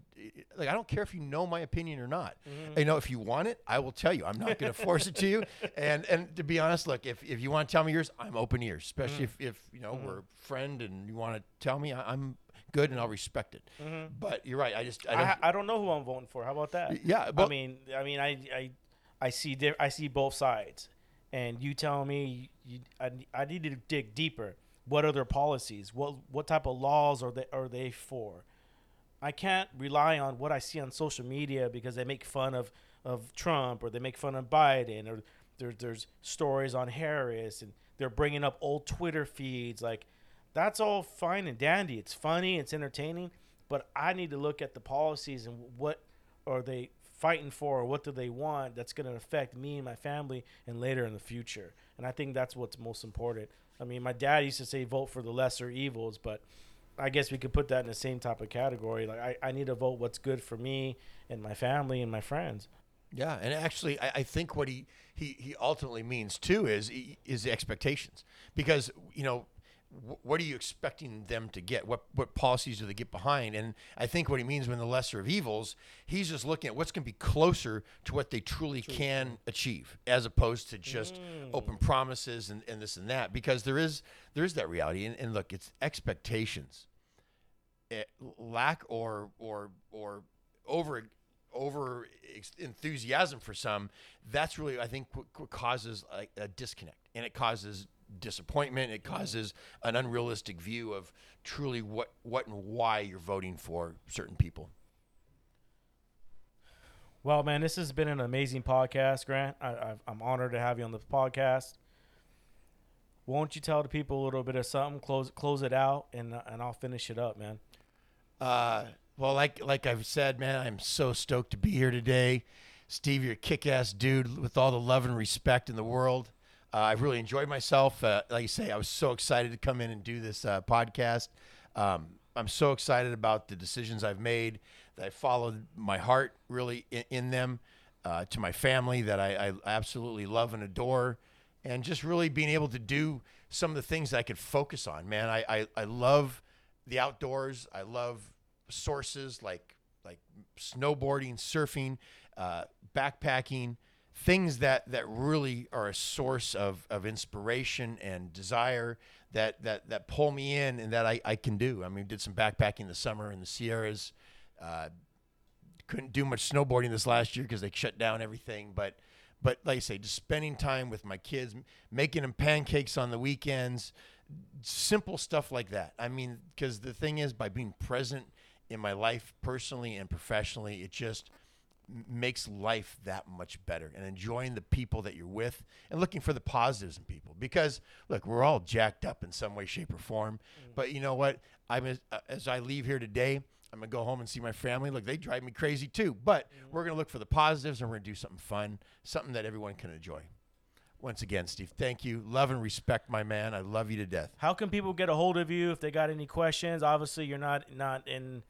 like, I don't care if you know my opinion or not. Mm-hmm. You know, if you want it, I will tell you. I'm not going to force it to you. And and to be honest, look, if, if you want to tell me yours, I'm open ears, especially mm. if, if, you know, we're a friend and you want to tell me, I, I'm good and I'll respect it. But you're right. I just, I I, don't, ha- I don't know who I'm voting for. How about that? Yeah, But, I mean, I mean, I I I see di- I see both sides, and you tell me you, I, I need to dig deeper. What are their policies? What what type of laws are they are they for? I can't rely on what I see on social media because they make fun of, of Trump or they make fun of Biden or there's there's stories on Harris and they're bringing up old Twitter feeds like that's all fine and dandy. It's funny, it's entertaining, but I need to look at the policies and what are they fighting for or what do they want that's going to affect me and my family and later in the future. And I think that's what's most important. I mean, my dad used to say vote for the lesser evils, but I guess we could put that in the same type of category. Like I, I need to vote what's good for me and my family and my friends. Yeah, and actually, I, I think what he, he he ultimately means too is is the expectations because you know what are you expecting them to get? What what policies do they get behind? And I think what he means when the lesser of evils, he's just looking at what's going to be closer to what they truly can achieve, as opposed to just open promises and, and this and that. Because there is there is that reality, and, and look, it's expectations eh, lack or or or over over enthusiasm for some that's really i think what, what causes like a disconnect and it causes disappointment it causes an unrealistic view of truly what what and why you're voting for certain people Well, man, this has been an amazing podcast, Grant. I, I'm honored to have you on the podcast. Won't you tell the people a little bit of something? Close close it out, and and I'll finish it up, man. Uh, well, like like I've said, man, I'm so stoked to be here today. Steve, you're a kick-ass dude with all the love and respect in the world. Uh, I've really enjoyed myself. Uh, like you say, I was so excited to come in and do this uh, podcast. Um, I'm so excited about the decisions I've made. That I followed my heart really in, in them. Uh, to my family that I, I absolutely love and adore, and just really being able to do some of the things that I could focus on. Man, I, I, I love the outdoors. I love sources like like snowboarding, surfing, uh, backpacking, things that that really are a source of, of inspiration and desire that that that pull me in and that I, I can do. I mean, did some backpacking this summer in the Sierras. Uh, couldn't do much snowboarding this last year because they shut down everything. But but like I say, just spending time with my kids, making them pancakes on the weekends, simple stuff like that. I mean, because the thing is, by being present in my life personally and professionally, it just makes life that much better and enjoying the people that you're with and looking for the positives in people because look we're all jacked up in some way shape or form but you know what i'm as, uh, as i leave here today i'm gonna go home and see my family look they drive me crazy too but we're gonna look for the positives and we're gonna do something fun something that everyone can enjoy once again, Steve, thank you. Love and respect, my man. I love you to death. How can people get a hold of you if they got any questions? Obviously, you're not not in,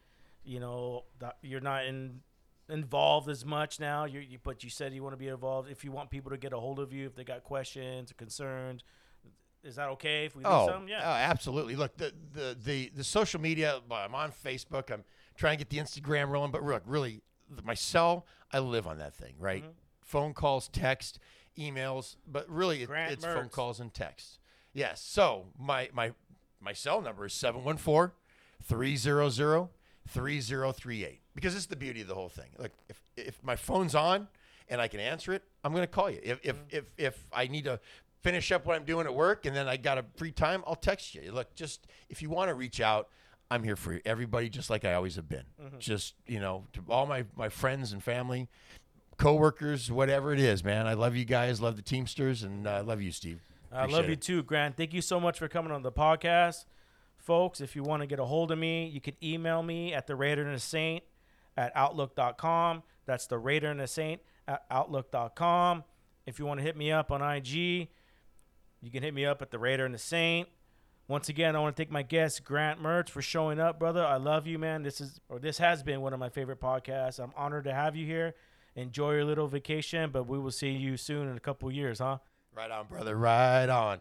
you know, the- you're not in involved as much now. You, you but you said you want to be involved. If you want people to get a hold of you, if they got questions or concerns, is that okay if we do Oh, something? Yeah. oh, absolutely. Look, the, the the the social media. I'm on Facebook. I'm trying to get the Instagram rolling. But look, really, my cell, I live on that thing, right? Mm-hmm. Phone calls, text, emails, but really, it, it's phone calls and texts. Yes. So my my my cell number is 714 300 3038 because it's the beauty of the whole thing. Like if if my phone's on and I can answer it, I'm going to call you. If if if if I need to finish up what I'm doing at work and then I got a free time, I'll text you. Look, just if you want to reach out, I'm here for you. everybody just like I always have been. Mm-hmm. Just, you know, to all my my friends and family, coworkers, whatever it is, man. I love you guys, love the Teamsters and I love you, Steve. I love Appreciate you it. too, Grant. Thank you so much for coming on the podcast. Folks, if you want to get a hold of me, you can email me at the Raider and the Saint at outlook.com. That's the Raider and the Saint at outlook.com. If you want to hit me up on IG, you can hit me up at the Raider and the Saint. Once again, I want to thank my guest Grant Maertz for showing up, brother. I love you, man. This is or this has been one of my favorite podcasts. I'm honored to have you here. Enjoy your little vacation, but we will see you soon in a couple years, huh? Right on, brother. Right on.